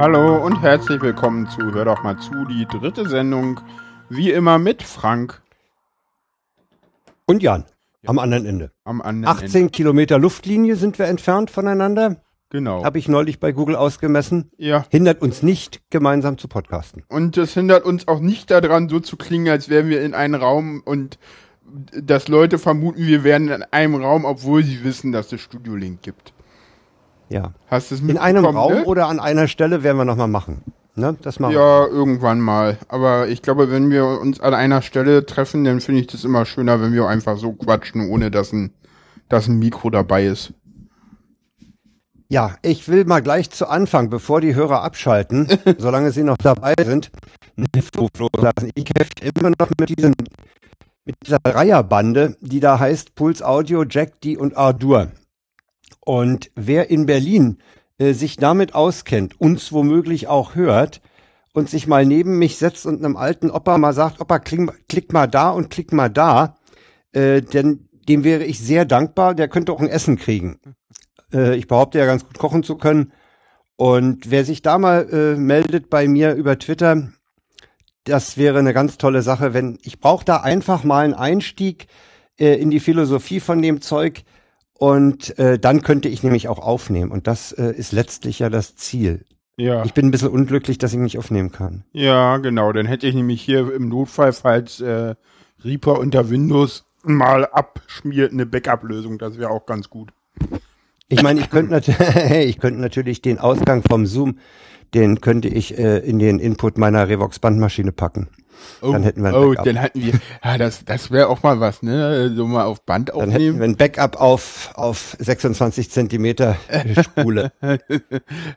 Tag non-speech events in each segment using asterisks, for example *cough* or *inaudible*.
Hallo und herzlich willkommen zu Hör doch mal zu, die dritte Sendung. Wie immer mit Frank. Und Jan, am anderen Ende. Am anderen 18 Ende. Kilometer Luftlinie sind wir entfernt voneinander. Genau. Habe ich neulich bei Google ausgemessen. ja. Hindert uns nicht, gemeinsam zu podcasten. Und das hindert uns auch nicht daran, so zu klingen, als wären wir in einem Raum und dass Leute vermuten, wir wären in einem Raum, obwohl sie wissen, dass es Studio Link gibt. Ja. Hast du es In einem Raum ne? oder an einer Stelle werden wir nochmal machen. Ne? Das machen wir. Ja, irgendwann mal. Aber ich glaube, wenn wir uns an einer Stelle treffen, dann finde ich das immer schöner, wenn wir einfach so quatschen, ohne dass ein, dass ein Mikro dabei ist. Ja, ich will mal gleich zu Anfang, bevor die Hörer abschalten, *laughs* solange sie noch dabei sind. Ich hefte immer noch mit diesen, mit dieser Dreierbande, die da heißt Puls Audio, Jack D und Ardur. Und wer in Berlin äh, sich damit auskennt, uns womöglich auch hört und sich mal neben mich setzt und einem alten Opa mal sagt, Opa, klick, klick mal da und klick mal da, äh, denn dem wäre ich sehr dankbar, der könnte auch ein Essen kriegen. Äh, ich behaupte ja ganz gut kochen zu können. Und wer sich da mal äh, meldet bei mir über Twitter, das wäre eine ganz tolle Sache, wenn ich brauche da einfach mal einen Einstieg äh, in die Philosophie von dem Zeug und äh, dann könnte ich nämlich auch aufnehmen und das äh, ist letztlich ja das Ziel. Ja. Ich bin ein bisschen unglücklich, dass ich nicht aufnehmen kann. Ja, genau. Dann hätte ich nämlich hier im Notfall, falls äh, Reaper unter Windows mal abschmiert, eine Backup-Lösung. Das wäre auch ganz gut. Ich meine, ich könnte *laughs* ich könnte natürlich den Ausgang vom Zoom, den könnte ich äh, in den Input meiner Revox Bandmaschine packen. Oh, Dann hätten wir ein oh, Backup. dann hätten wir, ja, das, das wäre auch mal was, ne? So mal auf Band Dann hätten aufnehmen. wir ein Backup auf, auf 26 Zentimeter Spule. *laughs*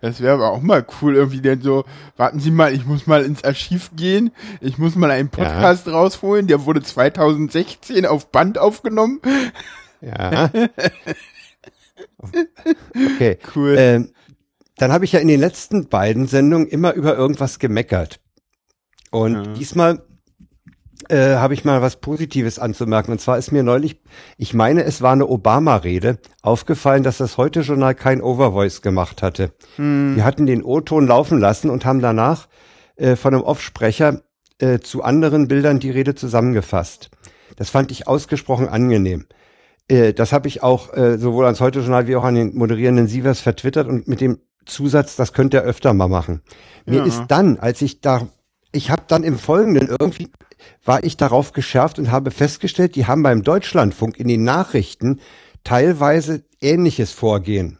Das wäre aber auch mal cool, irgendwie denn so, warten Sie mal, ich muss mal ins Archiv gehen, ich muss mal einen Podcast rausholen, der wurde 2016 auf Band aufgenommen. Ja. *laughs* *laughs* Okay. Cool. Ähm, dann habe ich ja in den letzten beiden Sendungen immer über irgendwas gemeckert. Und Ja. diesmal äh, habe ich mal was Positives anzumerken. Und zwar ist mir neulich, ich meine, es war eine Obama-Rede, aufgefallen, dass das Heute-Journal kein Overvoice gemacht hatte. Hm. Wir hatten den O-Ton laufen lassen und haben danach äh, von einem Off-Sprecher äh, zu anderen Bildern die Rede zusammengefasst. Das fand ich ausgesprochen angenehm. Äh, das habe ich auch äh, sowohl ans Heute-Journal wie auch an den moderierenden Sievers vertwittert und mit dem Zusatz, das könnte er öfter mal machen. Mir Ja. ist dann, als ich da, ich habe dann im Folgenden irgendwie, war ich darauf geschärft und habe festgestellt, die haben beim Deutschlandfunk in den Nachrichten teilweise ähnliches Vorgehen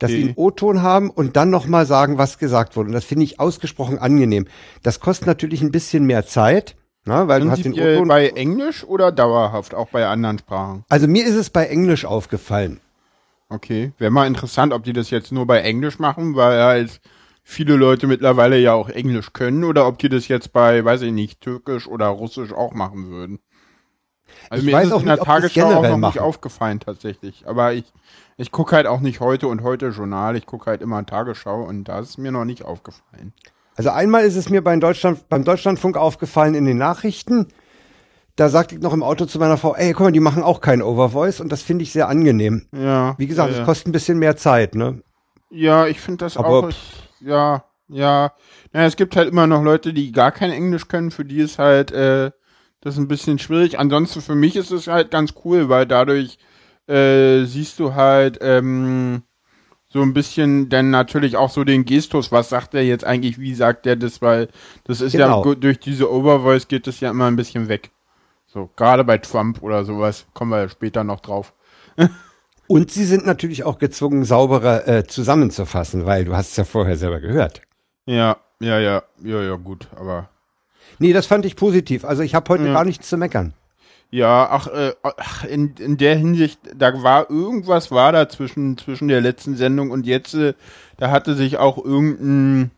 dass sie Okay. einen O-Ton haben und dann nochmal sagen, was gesagt wurde. Und das finde ich ausgesprochen angenehm. Das kostet natürlich ein bisschen mehr Zeit, na, weil du hast den bei Englisch oder dauerhaft, auch bei anderen Sprachen? Also mir ist es bei Englisch aufgefallen. Okay. Wäre mal interessant, ob die das jetzt nur bei Englisch machen, weil halt viele Leute mittlerweile ja auch Englisch können oder ob die das jetzt bei, weiß ich nicht, Türkisch oder Russisch auch machen würden. Also Ich mir weiß ist es auch in der nicht, es Tagesschau auch noch machen. nicht aufgefallen tatsächlich. Aber ich, ich gucke halt auch nicht heute und heute Journal, ich gucke halt immer Tagesschau und da ist es mir noch nicht aufgefallen. Also einmal ist es mir beim, Deutschland, beim Deutschlandfunk aufgefallen in den Nachrichten. Da sagte ich noch im Auto zu meiner Frau, ey, guck mal, die machen auch kein Overvoice und das finde ich sehr angenehm. Ja. Wie gesagt, es ja. kostet ein bisschen mehr Zeit, ne? Ja, ich finde das Aber auch. Ich, ja, ja. Naja, es gibt halt immer noch Leute, die gar kein Englisch können. Für die ist halt äh, das ein bisschen schwierig. Ansonsten für mich ist es halt ganz cool, weil dadurch äh, siehst du halt ähm, so ein bisschen dann natürlich auch so den Gestus. Was sagt er jetzt eigentlich? Wie sagt er das? Weil das ist ja Genau. gut, durch diese Overvoice geht das ja immer ein bisschen weg. So gerade bei Trump oder sowas kommen wir ja später noch drauf. *laughs* Und sie sind natürlich auch gezwungen, sauberer äh, zusammenzufassen, weil du hast es ja vorher selber gehört. Ja, ja, ja, ja, ja, gut, aber Nee, das fand ich positiv. Also ich habe heute Ja. gar nichts zu meckern. Ja, ach, äh, ach in, in der Hinsicht, da war irgendwas war da zwischen, zwischen der letzten Sendung und jetzt, äh, da hatte sich auch irgendein,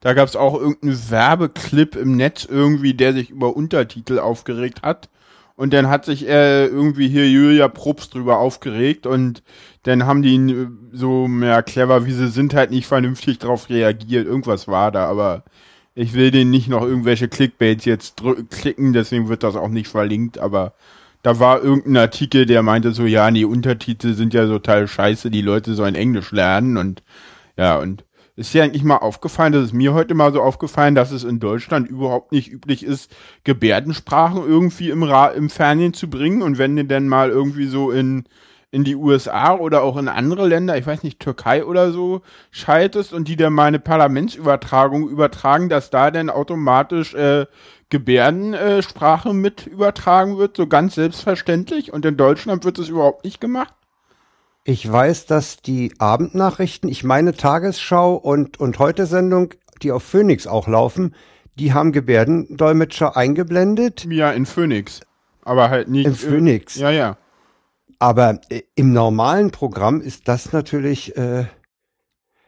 da gab es auch irgendeinen Werbeclip im Netz irgendwie, der sich über Untertitel aufgeregt hat. Und dann hat sich äh, irgendwie hier Julia Probst drüber aufgeregt und dann haben die ihn äh, so mehr clever, wie sie sind, halt nicht vernünftig drauf reagiert. Irgendwas war da, aber ich will den nicht noch irgendwelche Clickbaits jetzt klicken, deswegen wird das auch nicht verlinkt, aber da war irgendein Artikel, der meinte so, ja, die Untertitel sind ja total scheiße, die Leute sollen Englisch lernen und ja, und Ist ja eigentlich mal aufgefallen, das ist mir heute mal so aufgefallen, dass es in Deutschland überhaupt nicht üblich ist, Gebärdensprachen irgendwie im, Ra im Fernsehen zu bringen. Und wenn du denn mal irgendwie so in, in die USA oder auch in andere Länder, ich weiß nicht, Türkei oder so, schaltest und die dann mal eine Parlamentsübertragung übertragen, dass da dann automatisch äh, Gebärdensprache äh, mit übertragen wird, so ganz selbstverständlich. Und in Deutschland wird es überhaupt nicht gemacht. Ich weiß, dass die Abendnachrichten, ich meine Tagesschau und, und Heute-Sendung, die auf Phoenix auch laufen, die haben Gebärdendolmetscher eingeblendet. Ja, in Phoenix. Aber halt nicht. In Phoenix. Ja, ja. Aber äh, im normalen Programm ist das natürlich, äh,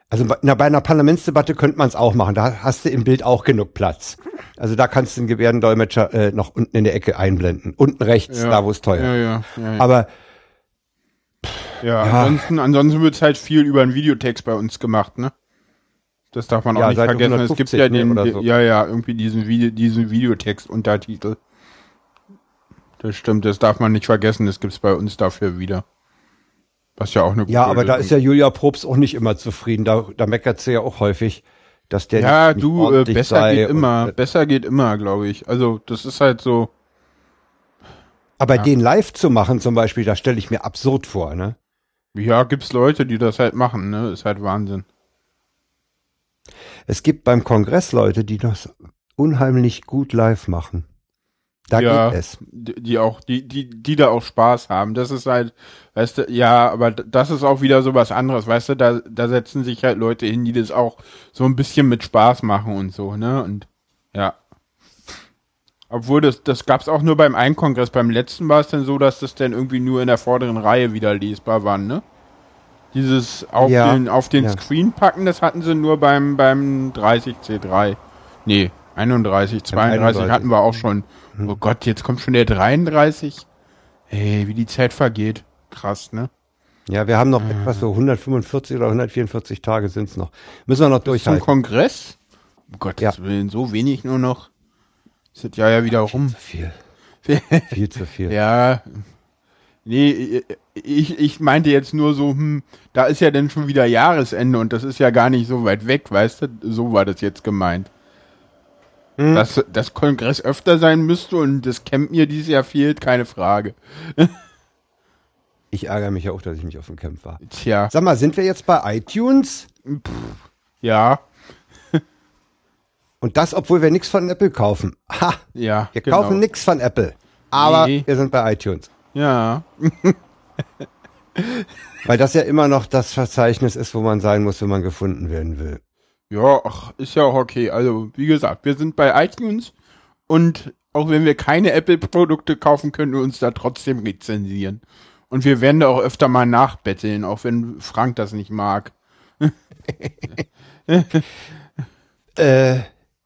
also na, bei einer Parlamentsdebatte könnte man es auch machen. Da hast du im Bild auch genug Platz. Also da kannst du den Gebärdendolmetscher äh, noch unten in der Ecke einblenden. Unten rechts, Ja. da wo es teuer. Ja, ja, ja, ja. Aber ja, ja. ansonsten, ansonsten wird halt viel über einen Videotext bei uns gemacht, ne? Das darf man auch Ja, nicht vergessen. Es gibt 150, ja ne, den, oder so. ja, ja, irgendwie diesen Video, diesen Videotext-Untertitel. Das stimmt, das darf man nicht vergessen. Das gibt's bei uns dafür wieder. Was ja auch eine gute ja, aber da ist ja Lösung Julia Probst auch nicht immer zufrieden. Da, da meckert sie ja auch häufig, dass der Ja, nicht, du, äh, ordentlich besser geht und- immer. Besser geht immer, glaube ich. Also, das ist halt so. Aber den live zu machen zum Beispiel, da stelle ich mir absurd vor, ne? Ja, gibt's Leute, die das halt machen, ne? Ist halt Wahnsinn. Es gibt beim Kongress Leute, die das unheimlich gut live machen. Da ja, geht es. Die, auch, die, die, die da auch Spaß haben. Das ist halt, weißt du, ja, aber das ist auch wieder so was anderes, weißt du, da, da setzen sich halt Leute hin, die das auch so ein bisschen mit Spaß machen und so, ne? Und ja. Obwohl das, das gab's auch nur beim einen Kongress. Beim letzten war es dann so, dass das dann irgendwie nur in der vorderen Reihe wieder lesbar war, ne? Dieses auf Ja, den, auf den ja. Screen packen, das hatten sie nur beim, beim 30C3. Nee, 31, 32 31. hatten wir auch schon. Oh Gott, jetzt kommt schon der 33. Ey, wie die Zeit vergeht. Krass, ne? Ja, wir haben noch etwas so 145 oder 144 Tage sind's noch. Müssen wir noch Zum durchhalten. Kongress? Um Gottes Ja. Willen, so wenig nur noch. Ist das Jahr ja wieder rum. Zu viel. *laughs* Viel zu viel. Ja. Nee, ich, ich meinte jetzt nur so, hm, da ist ja dann schon wieder Jahresende und das ist ja gar nicht so weit weg, weißt du? So war das jetzt gemeint. Hm. Dass das Kongress öfter sein müsste und das Camp mir dieses Jahr fehlt, keine Frage. Ich ärgere mich ja auch, dass ich nicht auf dem Camp war. Tja, Sag mal, sind wir jetzt bei iTunes? ja, *laughs* Und das, obwohl wir nichts von Apple kaufen. Ha! ja. Wir genau. kaufen nichts von Apple. Aber Nee. wir sind bei iTunes. Ja, *laughs* Weil das ja immer noch das Verzeichnis ist, wo man sein muss, wenn man gefunden werden will. Ja, ach, ist ja auch okay. Also, wie gesagt, wir sind bei iTunes und auch wenn wir keine Apple-Produkte kaufen, können wir uns da trotzdem rezensieren. Und wir werden da auch öfter mal nachbetteln, auch wenn Frank das nicht mag. *laughs* Äh,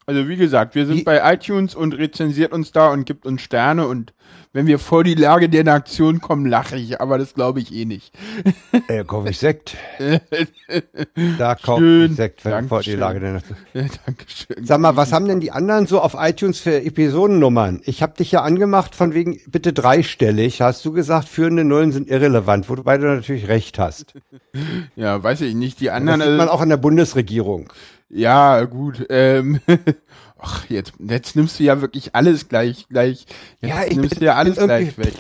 Also wie gesagt, wir sind Wie- bei iTunes und rezensiert uns da und gibt uns Sterne und wenn wir vor die Lage der Nation kommen, lache ich, aber das glaube ich eh nicht. *laughs* äh kaufe ich Sekt. *laughs* da kaufe Schön. ich Sekt, wenn vor die Dankeschön. Lage der Natur. Dankeschön. Sag mal, was haben denn die anderen so auf iTunes für Episodennummern? Ich habe dich ja angemacht von wegen bitte dreistellig. Hast du gesagt, führende Nullen sind irrelevant, wobei du natürlich recht hast. *laughs* Ja, weiß ich nicht. Die Das anderen, sieht man äh, auch an der Bundesregierung. ja gut. Ähm, ach, jetzt, jetzt nimmst du ja wirklich alles gleich, gleich. Jetzt Ja, ich nimmst du ja alles gleich weg.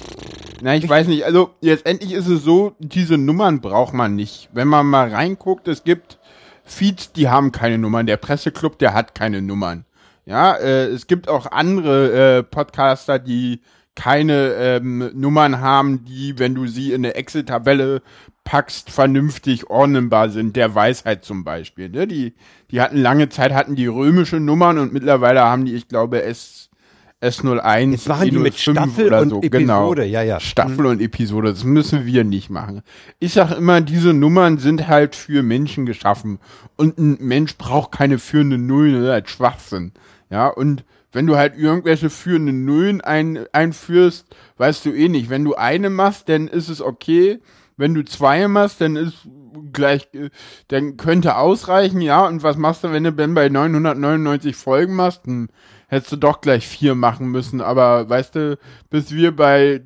Na, ich weiß nicht. Also letztendlich ist es so, diese Nummern braucht man nicht. Wenn man mal reinguckt, es gibt Feeds, die haben keine Nummern. Der Presseclub, der hat keine Nummern. Ja, äh, es gibt auch andere äh, Podcaster, die keine ähm, Nummern haben, die, wenn du sie in eine Excel-Tabelle packst, vernünftig ordnenbar sind. Der Weisheit zum Beispiel. Ne? Die, die hatten lange Zeit, hatten die römische Nummern und mittlerweile haben die, ich glaube, S, S01. Jetzt machen die mit E05 Staffel oder und so. Episode, Genau. ja, ja. Staffel und Episode, das müssen wir nicht machen. Ich sag immer, diese Nummern sind halt für Menschen geschaffen. Und ein Mensch braucht keine führenden Nullen, das ist halt Schwachsinn. Ja, und wenn du halt irgendwelche führenden Nullen ein, einführst, weißt du eh nicht. Wenn du eine machst, dann ist es okay. Wenn du zwei machst, dann ist gleich, äh, dann könnte ausreichen, ja. Und was machst du, wenn du dann bei 999 Folgen machst? Hm, hättest du doch gleich vier machen müssen. Aber weißt du, bis wir bei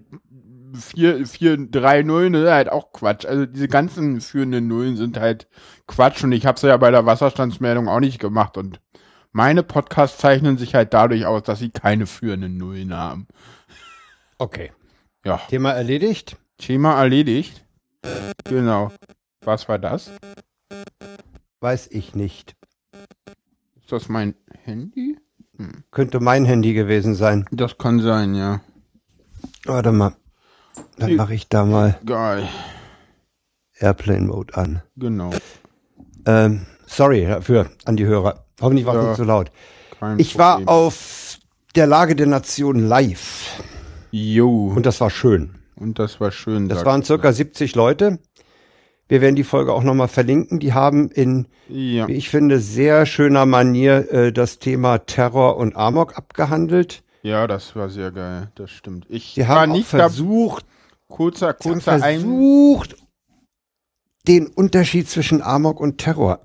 vier, vier, drei Nullen ist halt auch Quatsch. Also diese ganzen führenden Nullen sind halt Quatsch und ich habe es ja bei der Wasserstandsmeldung auch nicht gemacht und meine Podcasts zeichnen sich halt dadurch aus, dass sie keine führenden Nullen haben. Okay. Ja. Thema erledigt? Thema erledigt. Genau. Was war das? Weiß ich nicht. Ist das mein Handy? Könnte mein Handy gewesen sein. Das kann sein, ja. Warte mal. Dann mache ich da mal Geil. Airplane Mode an. Genau. Ähm, sorry dafür an die Hörer. Hoffentlich war es Ja. nicht so laut. Ich war auf der Lage der Nation live Jo. und das war schön. Und das war schön. Das waren circa 70 Leute. Wir werden die Folge auch nochmal verlinken. Die haben in, Ja. wie ich finde, sehr schöner Manier äh, das Thema Terror und Amok abgehandelt. Ja, das war sehr geil. Das stimmt. Ich Sie war nicht versucht, Kurzer, kurzer versucht, den Unterschied zwischen Amok und Terror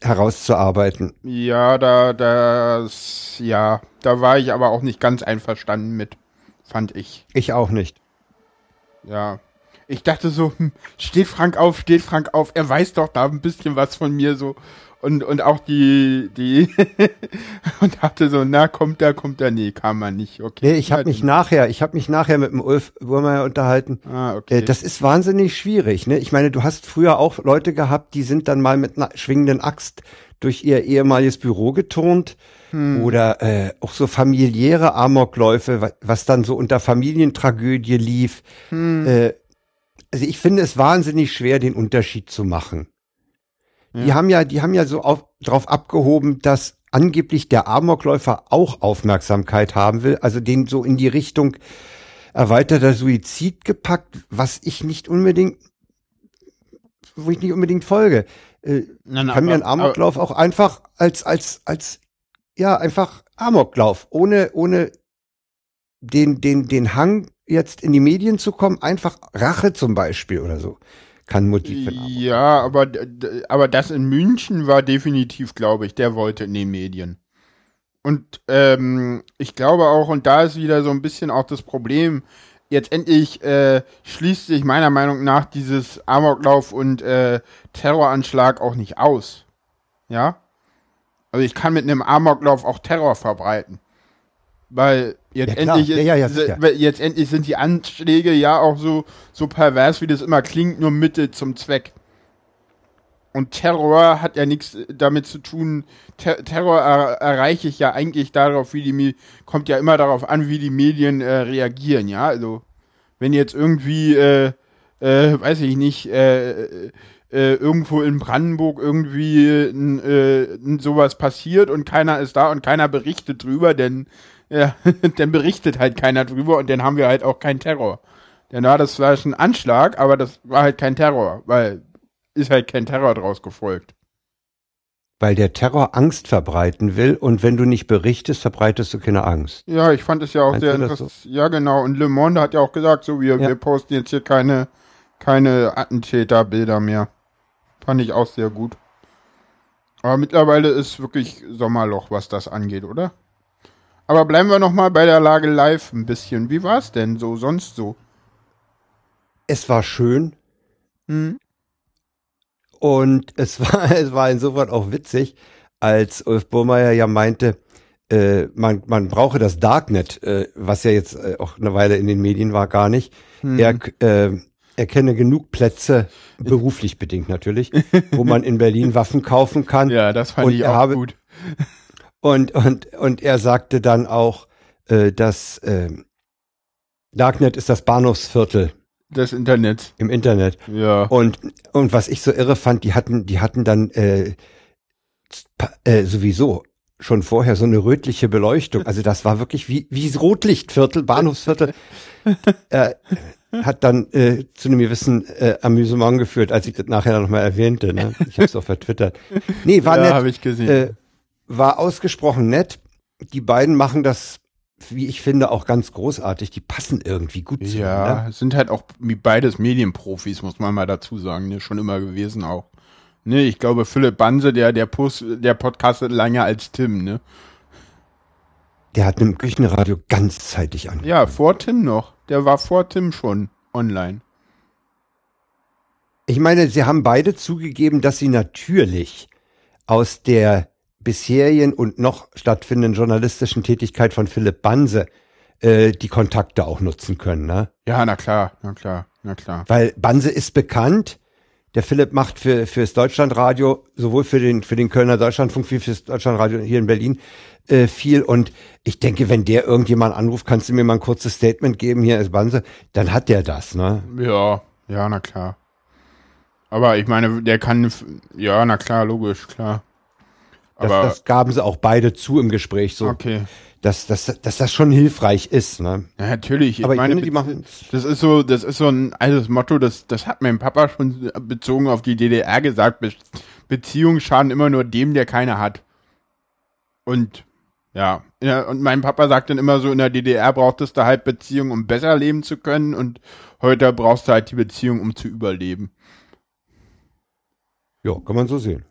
herauszuarbeiten. Ja, da, das, ja, da war ich aber auch nicht ganz einverstanden mit, fand ich. Ich auch nicht. Ja. Ich dachte so, hm, steht Frank auf, steht Frank auf, er weiß doch da ein bisschen was von mir so. Und, und auch die, die, *laughs* und dachte so, na, kommt er, kommt er, nee, kam er nicht, okay. Nee, ich habe mich nachher, ich habe mich nachher mit dem Ulf Burmeier unterhalten. Ah, okay. Äh, das ist wahnsinnig schwierig. Ne? Ich meine, du hast früher auch Leute gehabt, die sind dann mal mit einer schwingenden Axt durch ihr ehemaliges Büro geturnt. Oder äh, auch so familiäre Amokläufe, wa- was dann so unter Familientragödie lief. Äh, also ich finde es wahnsinnig schwer, den Unterschied zu machen. Die haben ja, die haben ja so auf, drauf abgehoben, dass angeblich der Amokläufer auch Aufmerksamkeit haben will, also den so in die Richtung erweiterter Suizid gepackt, was ich nicht unbedingt, wo ich nicht unbedingt folge. Äh, Nein, kann mir ein aber- Amoklauf auch einfach als, als, als, ja, einfach Amoklauf, ohne, ohne den, den, den Hang jetzt in die Medien zu kommen, einfach Rache zum Beispiel oder so, kann Motiv für. Ja, aber, aber das in München war definitiv, glaube ich, der wollte in den Medien. Und ähm, ich glaube auch, und da ist wieder so ein bisschen auch das Problem, jetzt endlich äh, schließt sich meiner Meinung nach dieses Amoklauf und äh, Terroranschlag auch nicht aus. Ja? Also ich kann mit einem Amoklauf auch Terror verbreiten. Weil jetzt Ja, endlich ist, Ja, ja, jetzt endlich sind die Anschläge ja auch so, so pervers, wie das immer klingt, nur Mittel zum Zweck. Und Terror hat ja nichts damit zu tun. Ter Terror er erreiche ich ja eigentlich darauf, wie die Mi kommt ja immer darauf an, wie die Medien äh, reagieren, ja. Also wenn jetzt irgendwie, äh, äh, weiß ich nicht, äh, irgendwo in Brandenburg irgendwie äh, sowas passiert und keiner ist da und keiner berichtet drüber, denn ja, *laughs* dann berichtet halt keiner drüber und dann haben wir halt auch keinen Terror. Dann war das vielleicht ein Anschlag, aber das war halt kein Terror, weil ist halt kein Terror draus gefolgt. Weil der Terror Angst verbreiten will und wenn du nicht berichtest, verbreitest du keine Angst. Ja, ich fand es ja auch Meinst sehr interessant. Ja, genau. Und Le Monde hat ja auch gesagt, so wir, Ja. wir posten jetzt hier keine, keine Attentäterbilder mehr. Fand ich auch sehr gut. Aber mittlerweile ist wirklich Sommerloch, was das angeht, oder? Aber bleiben wir noch mal bei der Lage live ein bisschen. Wie war es denn so sonst so? Es war schön Hm? und es *laughs* war, es war insofern auch witzig, als Ulf Burmeier ja meinte, äh, man, man brauche das Darknet, äh, was ja jetzt äh, auch eine Weile in den Medien war, gar nicht. Hm. Er, äh, er kenne genug Plätze, beruflich bedingt natürlich, wo man in Berlin Waffen kaufen kann. Ja, das fand Und ich auch habe- gut. Und, und, und er sagte dann auch, äh, dass äh, Darknet ist das Bahnhofsviertel Das Internet. im Internet. Ja. Und, und was ich so irre fand, die hatten, die hatten dann äh, äh, sowieso schon vorher so eine rötliche Beleuchtung. Also das war wirklich wie, wie Rotlichtviertel, Bahnhofsviertel. *laughs* äh, hat dann äh, zu einem gewissen äh, Amüsement geführt, als ich das nachher nochmal erwähnte. Ne? Ich habe es auch vertwittert. Nee, war ja, nett. habe ich gesehen. Äh, war ausgesprochen nett. Die beiden machen das, wie ich finde, auch ganz großartig. Die passen irgendwie gut ja, zueinander. es sind halt auch wie beides Medienprofis, muss man mal dazu sagen, ne? schon immer gewesen auch. Ne, ich glaube, Philipp Banse, der, der, Post, der podcastet länger als Tim, ne? Der hat im Küchenradio ganzzeitig an. Ja, vor Tim noch. Der war vor Tim schon online. Ich meine, sie haben beide zugegeben, dass sie natürlich aus der bisherigen und noch stattfindenden journalistischen Tätigkeit von Philipp Banse äh, die Kontakte auch nutzen können, ne? Ja, na klar, na klar, na klar. Weil Banse ist bekannt. Der Philipp macht für fürs Deutschlandradio sowohl für den für den Kölner Deutschlandfunk wie fürs Deutschlandradio hier in Berlin äh, viel und ich denke, wenn der irgendjemand anruft, kannst du mir mal ein kurzes Statement geben hier ist Banse, dann hat der das, ne? Ja, ja, na klar. Aber ich meine, der kann, ja, na klar, logisch, klar. Das, Aber das gaben sie auch beide zu im Gespräch, so, okay. dass, dass, dass das schon hilfreich ist, ne? Ja, natürlich. Aber ich ich meine, die machen das ist so, das ist so ein altes Motto, das, das hat mein Papa schon bezogen auf die DDR gesagt. Be Beziehungen schaden immer nur dem, der keine hat. Und ja, ja, und mein Papa sagt dann immer so, in der DDR brauchtest du halt Beziehungen, um besser leben zu können und heute brauchst du halt die Beziehung, um zu überleben. Ja, kann man so sehen.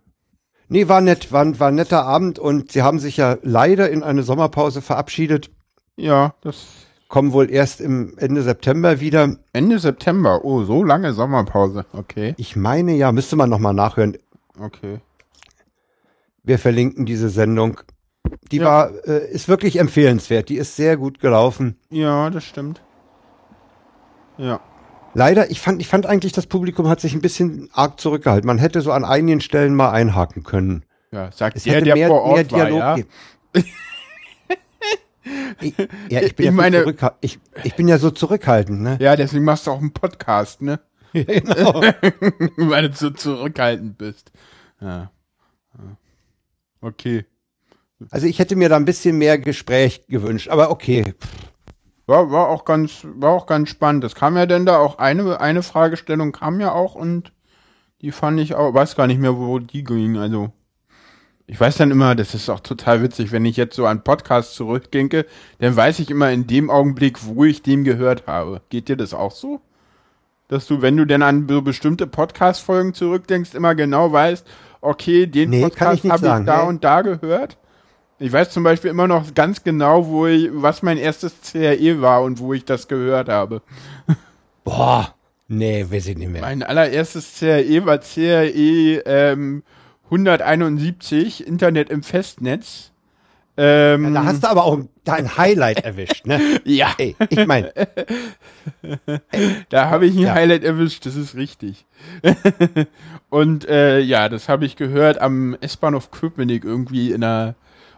Nee, war nett, war, war ein netter Abend und sie haben sich ja leider in eine Sommerpause verabschiedet, Ja, das kommen wohl erst im Ende September wieder. Ende September. Oh, so lange Sommerpause. Okay, Ich meine ja, müsste man nochmal nachhören. okay. Wir verlinken diese Sendung. Die Ja. war, äh, ist wirklich empfehlenswert. Die ist sehr gut gelaufen. Ja, das stimmt. Ja. Leider, ich fand, ich fand eigentlich, das Publikum hat sich ein bisschen arg zurückgehalten. Man hätte so an einigen Stellen mal einhaken können. Ja, sagt Es der, hätte der mehr, vor Ort mehr Dialog war, ja. *laughs* ich, ja, ich bin Ich ja meine- so ich, ich bin ja so zurückhaltend, ne? Ja, deswegen machst du auch einen Podcast, ne? *laughs* genau. *laughs* Weil du so zurückhaltend bist. Ja. Okay. Also ich hätte mir da ein bisschen mehr Gespräch gewünscht, aber okay. War, war auch ganz, war auch ganz spannend. Das kam ja denn da auch eine, eine Fragestellung kam ja auch und die fand ich auch, weiß gar nicht mehr, wo die ging. Also, ich weiß dann immer, das ist auch total witzig, wenn ich jetzt so an Podcast zurückdenke, dann weiß ich immer in dem Augenblick, wo ich den gehört habe. Geht dir das auch so? Dass du, wenn du denn an so bestimmte Podcast-Folgen zurückdenkst, immer genau weißt, okay, den Nee, Podcast habe ich da nee. und da gehört? Ich weiß zum Beispiel immer noch ganz genau, wo ich, was mein erstes CRE war und wo ich das gehört habe. *laughs* Boah, nee, weiß ich nicht mehr. Mein allererstes CRE war CRE ähm, 171, Internet im Festnetz. Ähm, Da hast du aber auch ein Highlight erwischt, ne? *laughs* ja, Ey, ich meine, *laughs* da habe ich ein Ja. Highlight erwischt, das ist richtig. und äh, ja, das habe ich gehört am S-Bahnhof Köpenick irgendwie in einer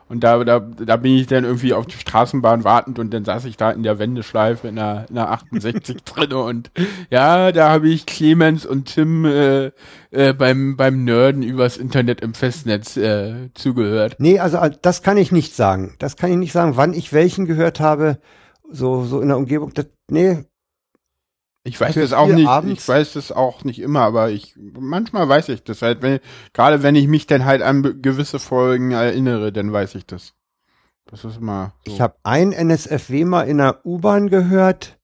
und da, da, da bin ich dann irgendwie auf die Straßenbahn wartend und dann saß ich da in der Wendeschleife in der, in der 68 drin und ja, da habe ich Clemens und Tim äh, äh, beim, beim Nerden übers Internet im Festnetz äh, zugehört. nee, also äh, das kann ich nicht sagen. Das kann ich nicht sagen, wann ich welchen gehört habe, so, so in der Umgebung. Das, nee, Ich weiß das auch nicht, abends? ich weiß das auch nicht immer, aber ich, manchmal weiß ich das halt, wenn, gerade wenn ich mich dann halt an gewisse Folgen erinnere, dann weiß ich das. Das ist immer so. ich habe ein NSFW mal in der U-Bahn gehört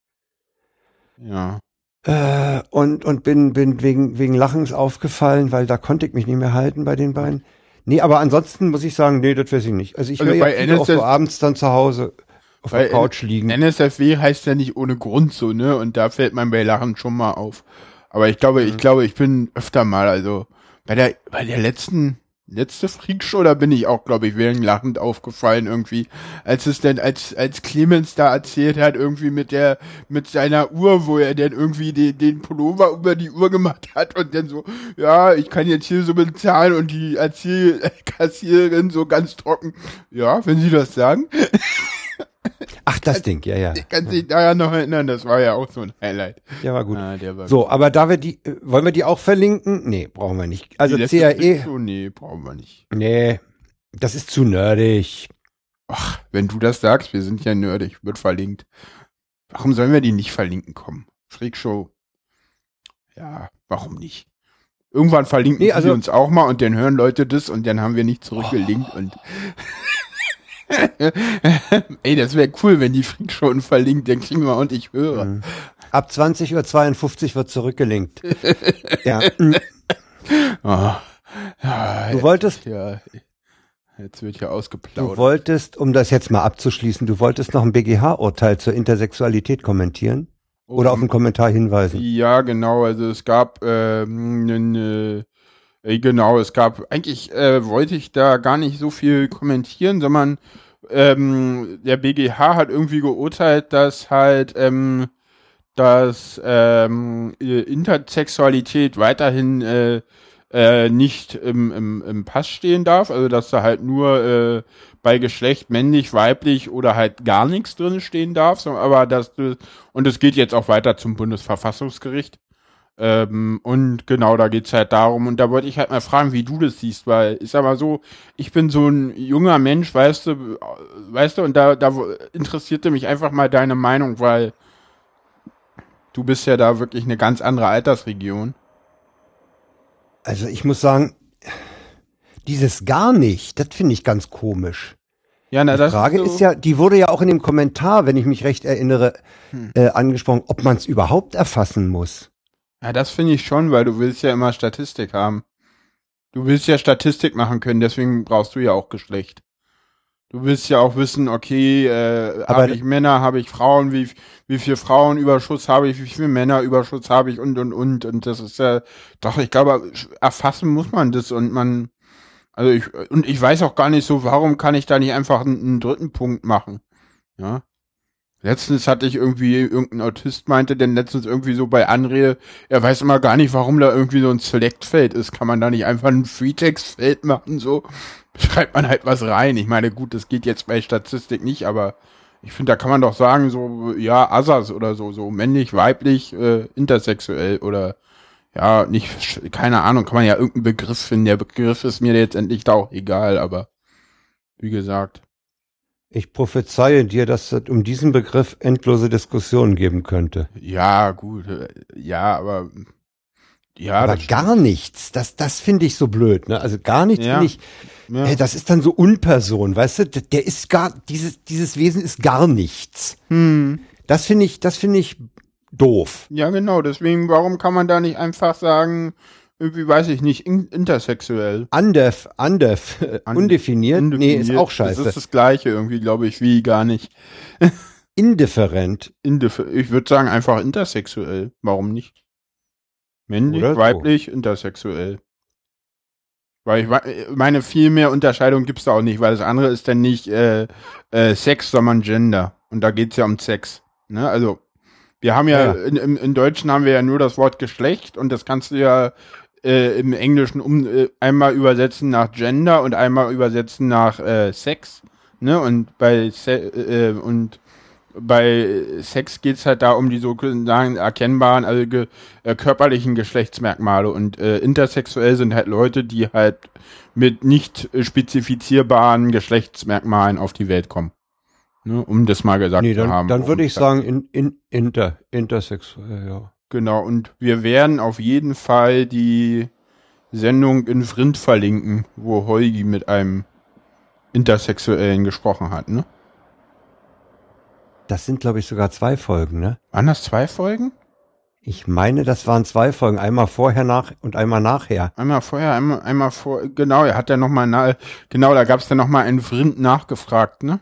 ja. äh, und, und bin, bin wegen, wegen Lachens aufgefallen, weil da konnte ich mich nicht mehr halten bei den beiden. Nee, aber ansonsten muss ich sagen, nee, das weiß ich nicht. Also ich Also höre bei ja auch so abends dann zu Hause auf Bei der Couch liegen. NSFW heißt ja nicht ohne Grund so, ne? Und da fällt man bei Lachen schon mal auf. Aber ich glaube, Mhm. ich glaube, ich bin öfter mal, also bei der, bei der letzten, letzte Freakshow, da bin ich auch, glaube ich, während lachend aufgefallen irgendwie, als es denn, als, als Clemens da erzählt hat, irgendwie mit der, mit seiner Uhr, wo er dann irgendwie den, den Pullover über die Uhr gemacht hat und dann so, ja, ich kann jetzt hier so bezahlen und die Erzähl *laughs* Kassiererin so ganz trocken, ja, wenn Sie das sagen. *laughs* Ach, das Ding, ja, ja. Ich kann sich daran noch erinnern, das war ja auch so ein Highlight. Ja, war gut. Ah, war So, aber da wir die, äh, wollen wir die auch verlinken? Nee, brauchen wir nicht. Also Die CAE, Freakshow? Nee, brauchen wir nicht. nee, das ist zu nerdig. Ach, wenn du das sagst, wir sind ja nerdig, wird verlinkt. Warum sollen wir die nicht verlinken kommen? Freakshow. Ja, warum nicht? Irgendwann verlinken Nee, sie also- uns auch mal und dann hören Leute das und dann haben wir nicht zurückgelinkt und *laughs* *laughs* *laughs* Ey, das wäre cool, wenn die Freakshow uns verlinkt, dann kriegen wir und ich höre. Mhm. Ab 20.52 Uhr wird zurückgelinkt. *laughs* ja. Ah, ja, Du wolltest, ja, jetzt wird hier Du ausgeplaudert. wolltest, um das jetzt mal abzuschließen, du wolltest noch ein BGH-Urteil zur Intersexualität kommentieren oder auf einen Kommentar hinweisen. Ja, genau. Also es gab ähm, äh, genau, es gab eigentlich äh, wollte ich da gar nicht so viel kommentieren, sondern ähm, der BGH hat irgendwie geurteilt, dass halt ähm, dass ähm, äh, Intersexualität weiterhin äh, äh, nicht im, im, im Pass stehen darf, also dass da halt nur äh, bei Geschlecht männlich, weiblich oder halt gar nichts drin stehen darf, aber das und es geht jetzt auch weiter zum Bundesverfassungsgericht. Ähm, und genau, da geht's halt darum. Und da wollte ich halt mal fragen, wie du das siehst, weil ist aber so, ich bin so ein junger Mensch, weißt du, weißt du, und da, da interessierte mich einfach mal deine Meinung, weil du bist ja da wirklich eine ganz andere Altersregion. Also ich muss sagen, dieses gar nicht, das finde ich ganz komisch. Ja, na, Die das Frage so, ist ja, die wurde ja auch in dem Kommentar, wenn ich mich recht erinnere, Hm. äh, angesprochen, ob man es überhaupt erfassen muss. Ja, das finde ich schon, weil du willst ja immer Statistik haben. Du willst ja Statistik machen können, deswegen brauchst du ja auch Geschlecht. Du willst ja auch wissen, okay, äh, habe ich Männer, habe ich Frauen, wie, wie viel Frauenüberschuss habe ich, wie viel Männerüberschuss habe ich und und und und das ist ja doch, ich glaube, erfassen muss man das und man also ich und ich weiß auch gar nicht so, warum kann ich da nicht einfach einen, einen dritten Punkt machen? Ja. Letztens hatte ich irgendwie, irgendein Autist meinte denn letztens irgendwie so bei Anrede, er weiß immer gar nicht, warum da irgendwie so ein Select-Feld ist. Kann man da nicht einfach ein Freetext-Feld machen, so? Schreibt man halt was rein. Ich meine, gut, das geht jetzt bei Statistik nicht, aber ich finde, da kann man doch sagen, so, ja, Asas oder so, so männlich, weiblich, äh, intersexuell oder ja, nicht, keine Ahnung, kann man ja irgendeinen Begriff finden. Der Begriff ist mir jetzt endlich auch egal, aber wie gesagt. Ich prophezeie dir, dass es um diesen Begriff endlose Diskussionen geben könnte. Ja, gut, äh, ja, aber ja, Aber gar nichts, das, das finde ich so blöd. Ne? Also gar nichts Ja. finde ich, ja. Hey, das ist dann so Unperson, weißt du? Der der ist gar, dieses, dieses Wesen ist gar nichts. Hm. Das finde ich, das finde ich doof. Ja, genau, deswegen, warum kann man da nicht einfach sagen, irgendwie, weiß ich nicht, in, intersexuell? Undef, undef, Un- undefiniert, nee, ist auch scheiße. Das ist das gleiche irgendwie, glaube ich, wie gar nicht. *laughs* Indifferent. Indif ich würde sagen einfach intersexuell. Warum nicht? Männlich, Oder so. weiblich, intersexuell. Weil ich meine, viel mehr Unterscheidung gibt's da auch nicht, weil das andere ist dann nicht äh, äh, Sex, sondern Gender. Und da geht's ja um Sex. Ne? Also, wir haben ja, Ja. In, im Deutschen haben wir ja nur das Wort Geschlecht und das kannst du ja äh, im Englischen um, äh, einmal übersetzen nach Gender und einmal übersetzen nach äh, Sex. Ne? Und bei Se äh, und bei Sex geht's halt da um die sozusagen erkennbaren, also ge äh, körperlichen Geschlechtsmerkmale und äh, intersexuell sind halt Leute, die halt mit nicht äh, spezifizierbaren Geschlechtsmerkmalen auf die Welt kommen. Ne, um das mal gesagt Nee, zu dann, haben. dann würde ich es sagen, in, in, inter, intersexuell, ja. Genau, und wir werden auf jeden Fall die Sendung in Vrind verlinken, wo Heugi mit einem Intersexuellen gesprochen hat, ne? Das sind, glaube ich, sogar zwei Folgen, ne? Waren das zwei Folgen? Ich meine, das waren zwei Folgen. Einmal vorher nach und einmal nachher. Einmal vorher, einmal, einmal vor, genau, er hat ja nochmal, na, genau, da gab es dann nochmal einen Vrind nachgefragt, ne?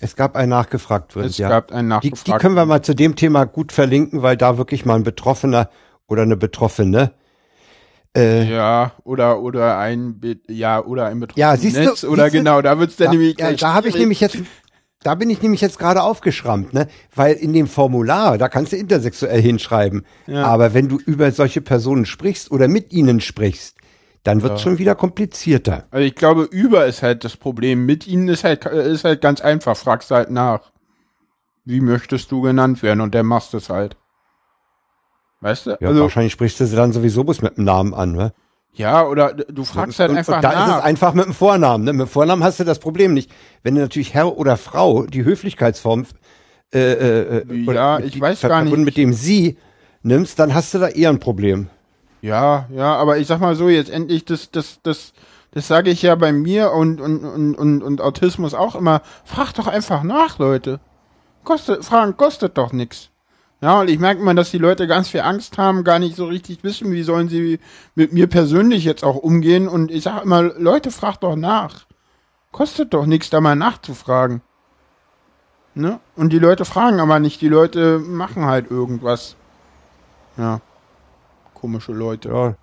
Es gab ein nachgefragt wird, Es ja. gab Die, nachgefragt. die können wir mal zu dem Thema gut verlinken, weil da wirklich mal ein Betroffener oder eine Betroffene äh, Ja, oder, oder ein, Be ja, oder ein betroffenes Ja, siehst du- Netz, oder siehst du, genau, da wird's dann da, nämlich ja, da habe ich nämlich jetzt, da bin ich nämlich jetzt gerade aufgeschrammt, ne? Weil in dem Formular, da kannst du intersexuell hinschreiben. Ja. Aber wenn du über solche Personen sprichst oder mit ihnen sprichst, dann wird es schon wieder komplizierter. Also ich glaube, über ist halt das Problem. Mit ihnen ist halt, ist halt ganz einfach. Fragst halt nach. Wie möchtest du genannt werden? Und der machst es halt. Weißt du? Ja, also, wahrscheinlich sprichst du sie dann sowieso bloß mit dem Namen an, ne? ja, oder du fragst halt und, einfach und da ist nach. es einfach mit dem Vornamen. Ne? Mit dem Vornamen hast du das Problem nicht. Wenn du natürlich Herr oder Frau die Höflichkeitsform äh, äh, äh, Ja, ich weiß gar nicht. verbunden mit dem Sie nimmst, dann hast du da eher ein Problem. Ja, ja, aber ich sag mal so, jetzt endlich, das, das, das, das sage ich ja bei mir und, und, und, und, und Autismus auch immer. Frag doch einfach nach, Leute. Kostet, fragen kostet doch nix. Ja, und ich merke mal, dass die Leute ganz viel Angst haben, gar nicht so richtig wissen, wie sollen sie mit mir persönlich jetzt auch umgehen. Und ich sage immer, Leute, fragt doch nach. Kostet doch nichts, da mal nachzufragen. Ne? Und die Leute fragen aber nicht, die Leute machen halt irgendwas. Ja. Komische Leute. Ja.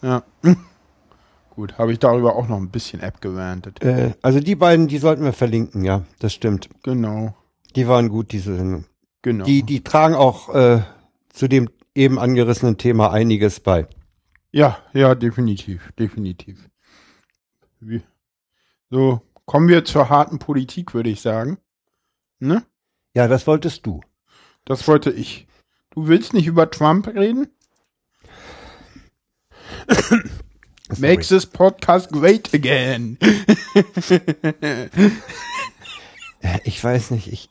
Ja. *laughs* Gut, habe ich darüber auch noch ein bisschen abgewantet. Äh, also die beiden, die sollten wir verlinken, ja, das stimmt. Genau. Die waren gut, diese Sendung. Genau. Die, die tragen auch äh, zu dem eben angerissenen Thema einiges bei. Ja, ja, definitiv, definitiv. Wie, so, kommen wir zur harten Politik, würde ich sagen. Ne? Ja, das wolltest du. Das wollte ich. Du willst nicht über Trump reden? Makes this podcast great again. *laughs* Ich weiß nicht, ich,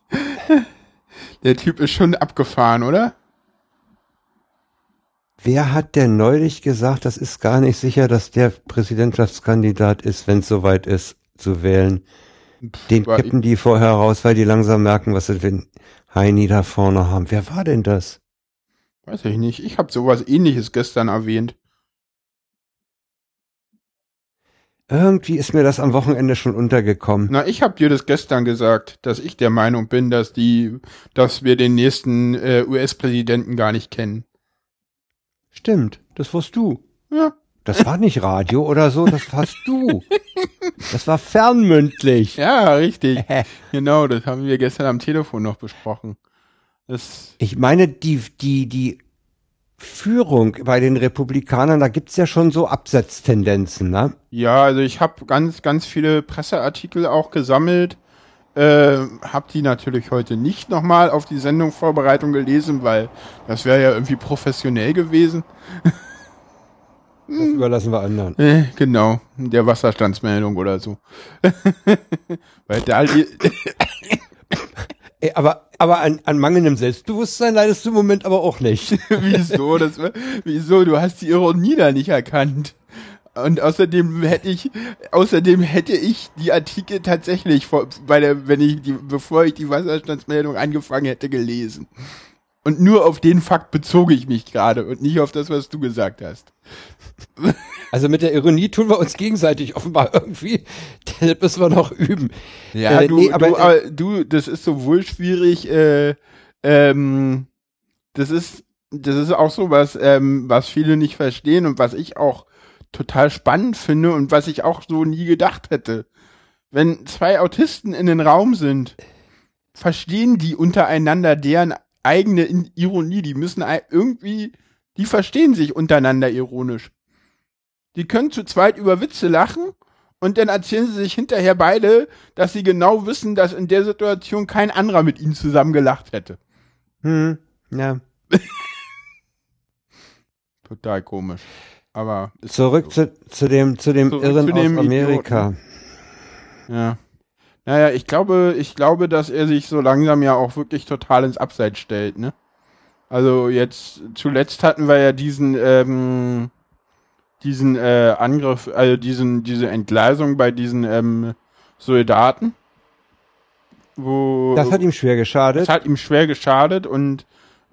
Der Typ ist schon abgefahren, oder? wer hat denn neulich gesagt, das ist gar nicht sicher, dass der Präsidentschaftskandidat ist, wenn es soweit ist, zu wählen. Den war kippen die vorher raus, weil die langsam merken, was sie für einen Heini da vorne haben. Wer war denn das? Weiß ich nicht. Ich habe sowas ähnliches gestern erwähnt. Irgendwie ist mir das am Wochenende schon untergekommen. Na, ich habe dir das gestern gesagt, dass ich der Meinung bin, dass die, dass wir den nächsten äh, US-Präsidenten gar nicht kennen. Stimmt, das warst du. Ja. Das war nicht Radio oder so, das warst du. *laughs* Das war fernmündlich. Ja, richtig. *laughs* genau, das haben wir gestern am Telefon noch besprochen. Das, Ich meine, die, die, die Führung bei den Republikanern, da gibt's ja schon so Absetztendenzen, ne? ja, also ich habe ganz, ganz viele Presseartikel auch gesammelt. Äh, hab die natürlich heute nicht nochmal auf die Sendung Vorbereitung gelesen, weil das wäre ja irgendwie professionell gewesen. Das überlassen wir anderen. *laughs* Äh, genau, der Wasserstandsmeldung oder so. *laughs* weil da, *laughs* Ey, aber, aber an, an mangelndem Selbstbewusstsein leidest du im Moment aber auch nicht. *laughs* wieso? Das, wieso? Du hast die Ironie da nicht erkannt. Und außerdem hätte ich, außerdem hätte ich die Artikel tatsächlich vor, bei der, wenn ich die, bevor ich die Wasserstandsmeldung angefangen hätte, gelesen. Und nur auf den Fakt bezog ich mich gerade und nicht auf das, was du gesagt hast. *laughs* Also mit der Ironie tun wir uns gegenseitig offenbar irgendwie. *laughs* Das müssen wir noch üben. Ja, Äh, du, nee, aber- du, aber du, das ist sowohl schwierig, äh, ähm, das ist, das ist auch so was, ähm, was viele nicht verstehen und was ich auch total spannend finde und was ich auch so nie gedacht hätte. Wenn zwei Autisten in den Raum sind, verstehen die untereinander deren eigene Ironie. Die müssen irgendwie, die verstehen sich untereinander ironisch. Die können zu zweit über Witze lachen und dann erzählen sie sich hinterher beide, dass sie genau wissen, dass in der Situation kein anderer mit ihnen zusammen gelacht hätte. Hm, ja. *laughs* Total komisch. Aber Zurück zu, zu dem, zu dem Zurück Irren zu dem aus Amerika. Ja. Naja, ich glaube, ich glaube, dass er sich so langsam ja auch wirklich total ins Abseits stellt, ne? Also jetzt, zuletzt hatten wir ja diesen, ähm, diesen äh, Angriff, also diesen, diese Entgleisung bei diesen ähm, Soldaten. Wo Das hat ihm schwer geschadet. das hat ihm schwer geschadet und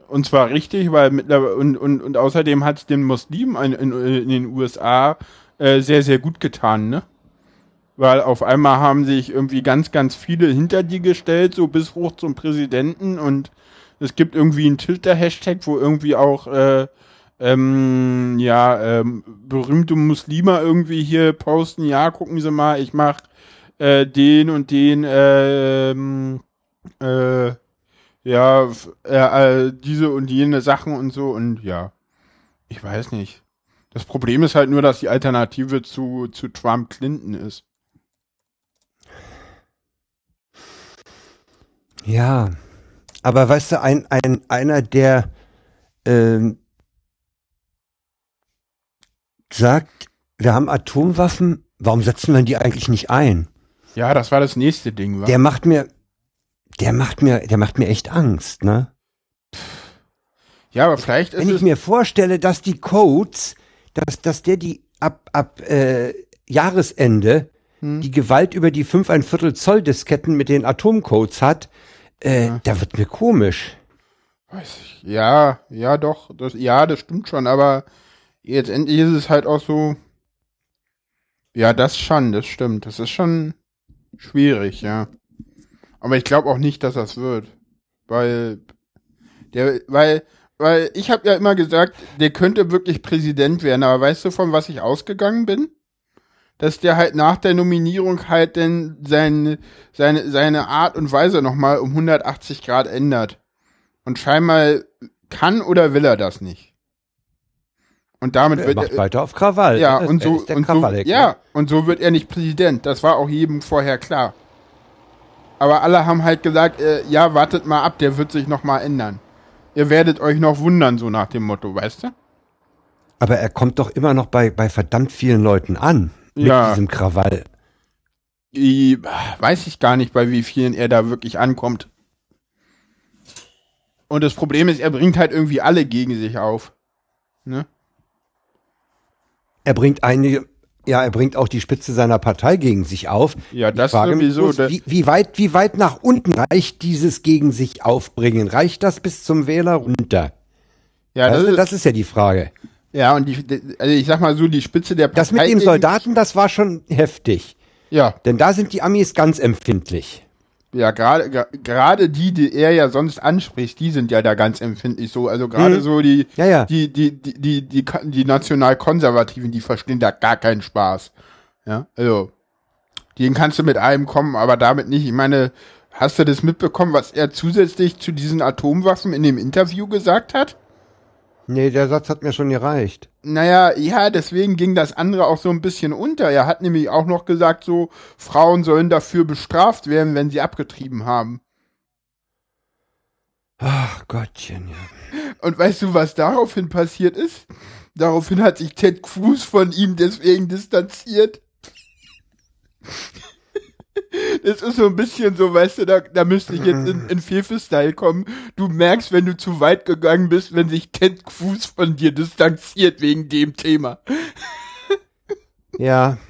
und zwar richtig, weil mittlerweile und, und, und außerdem hat es den Muslimen in, in, in den USA äh, sehr, sehr gut getan, ne? Weil auf einmal haben sich irgendwie ganz, ganz viele hinter die gestellt, so bis hoch zum Präsidenten und es gibt irgendwie einen Twitter-Hashtag, wo irgendwie auch äh, ähm, ja, ähm, berühmte Muslime irgendwie hier posten, ja, gucken Sie mal, ich mach äh, den und den ähm, äh, ja, äh, äh, diese und jene Sachen und so und ja, ich weiß nicht. Das Problem ist halt nur, dass die Alternative zu, zu Trump Clinton ist. Ja, aber weißt du, ein, ein, einer, der ähm, sagt, wir haben Atomwaffen, warum setzen wir die eigentlich nicht ein? Ja, das war das nächste Ding, wa? Der macht mir, der macht mir, der macht mir echt Angst, ne? ja, aber vielleicht ist Wenn ich mir vorstelle, dass die Codes, dass, dass der die ab, ab äh, Jahresende Hm. die Gewalt über die 5 ein Viertel Zoll Disketten mit den Atomcodes hat, äh, da wird mir komisch. weiß ich, ja, ja doch, das, ja, das stimmt schon, aber jetzt endlich ist es halt auch so, ja, das schon, das stimmt, das ist schon, Schwierig, ja. Aber ich glaube auch nicht, dass das wird. Weil der, weil, weil ich habe ja immer gesagt, der könnte wirklich Präsident werden, aber weißt du, von was ich ausgegangen bin? Dass der halt nach der Nominierung halt denn seine, seine, seine Art und Weise nochmal um 180 Grad ändert. Und scheinbar kann oder will er das nicht. Und damit Er wird macht weiter auf Krawall. ja, Er- und er so, und so, ja, ne? und so wird er nicht Präsident. Das war auch jedem vorher klar. Aber alle haben halt gesagt, äh, ja, wartet mal ab, der wird sich noch mal ändern. Ihr werdet euch noch wundern, so nach dem Motto, weißt du? Aber er kommt doch immer noch bei, bei verdammt vielen Leuten an. Mit Ja. diesem Krawall. Ich, weiß ich gar nicht, bei wie vielen er da wirklich ankommt. Und das Problem ist, er bringt halt irgendwie alle gegen sich auf. Ne? Er bringt einige, ja, er bringt auch die Spitze seiner Partei gegen sich auf. Ja, das sowieso. bloß, wie, wie weit, wie weit nach unten reicht dieses gegen sich aufbringen? Reicht das bis zum Wähler runter? ja, das also, ist, das ist ja die Frage. ja, und die, also ich sag mal so, die Spitze der Partei. Das mit dem Soldaten, das war schon heftig. Ja, Denn da sind die Amis ganz empfindlich. Ja, gerade gerade die, die er ja sonst anspricht, die sind ja da ganz empfindlich so. Also gerade Mhm. so die, Ja, ja. die, die, die, die, die, die, die Nationalkonservativen, die verstehen da gar keinen Spaß. Ja, also denen kannst du mit allem kommen, aber damit nicht. Ich meine, hast du das mitbekommen, was er zusätzlich zu diesen Atomwaffen in dem Interview gesagt hat? Nee, der Satz hat mir schon gereicht. Naja, ja, deswegen ging das andere auch so ein bisschen unter. Er hat nämlich auch noch gesagt, so, Frauen sollen dafür bestraft werden, wenn sie abgetrieben haben. Ach Gottchen, ja. Und weißt du, was daraufhin passiert ist? Daraufhin hat sich Ted Cruz von ihm deswegen distanziert. Das ist so ein bisschen so, weißt du, da, da müsste ich jetzt in, in Fefe-Style kommen. Du merkst, wenn du zu weit gegangen bist, wenn sich Ted Cruz von dir distanziert wegen dem Thema. Ja. *laughs*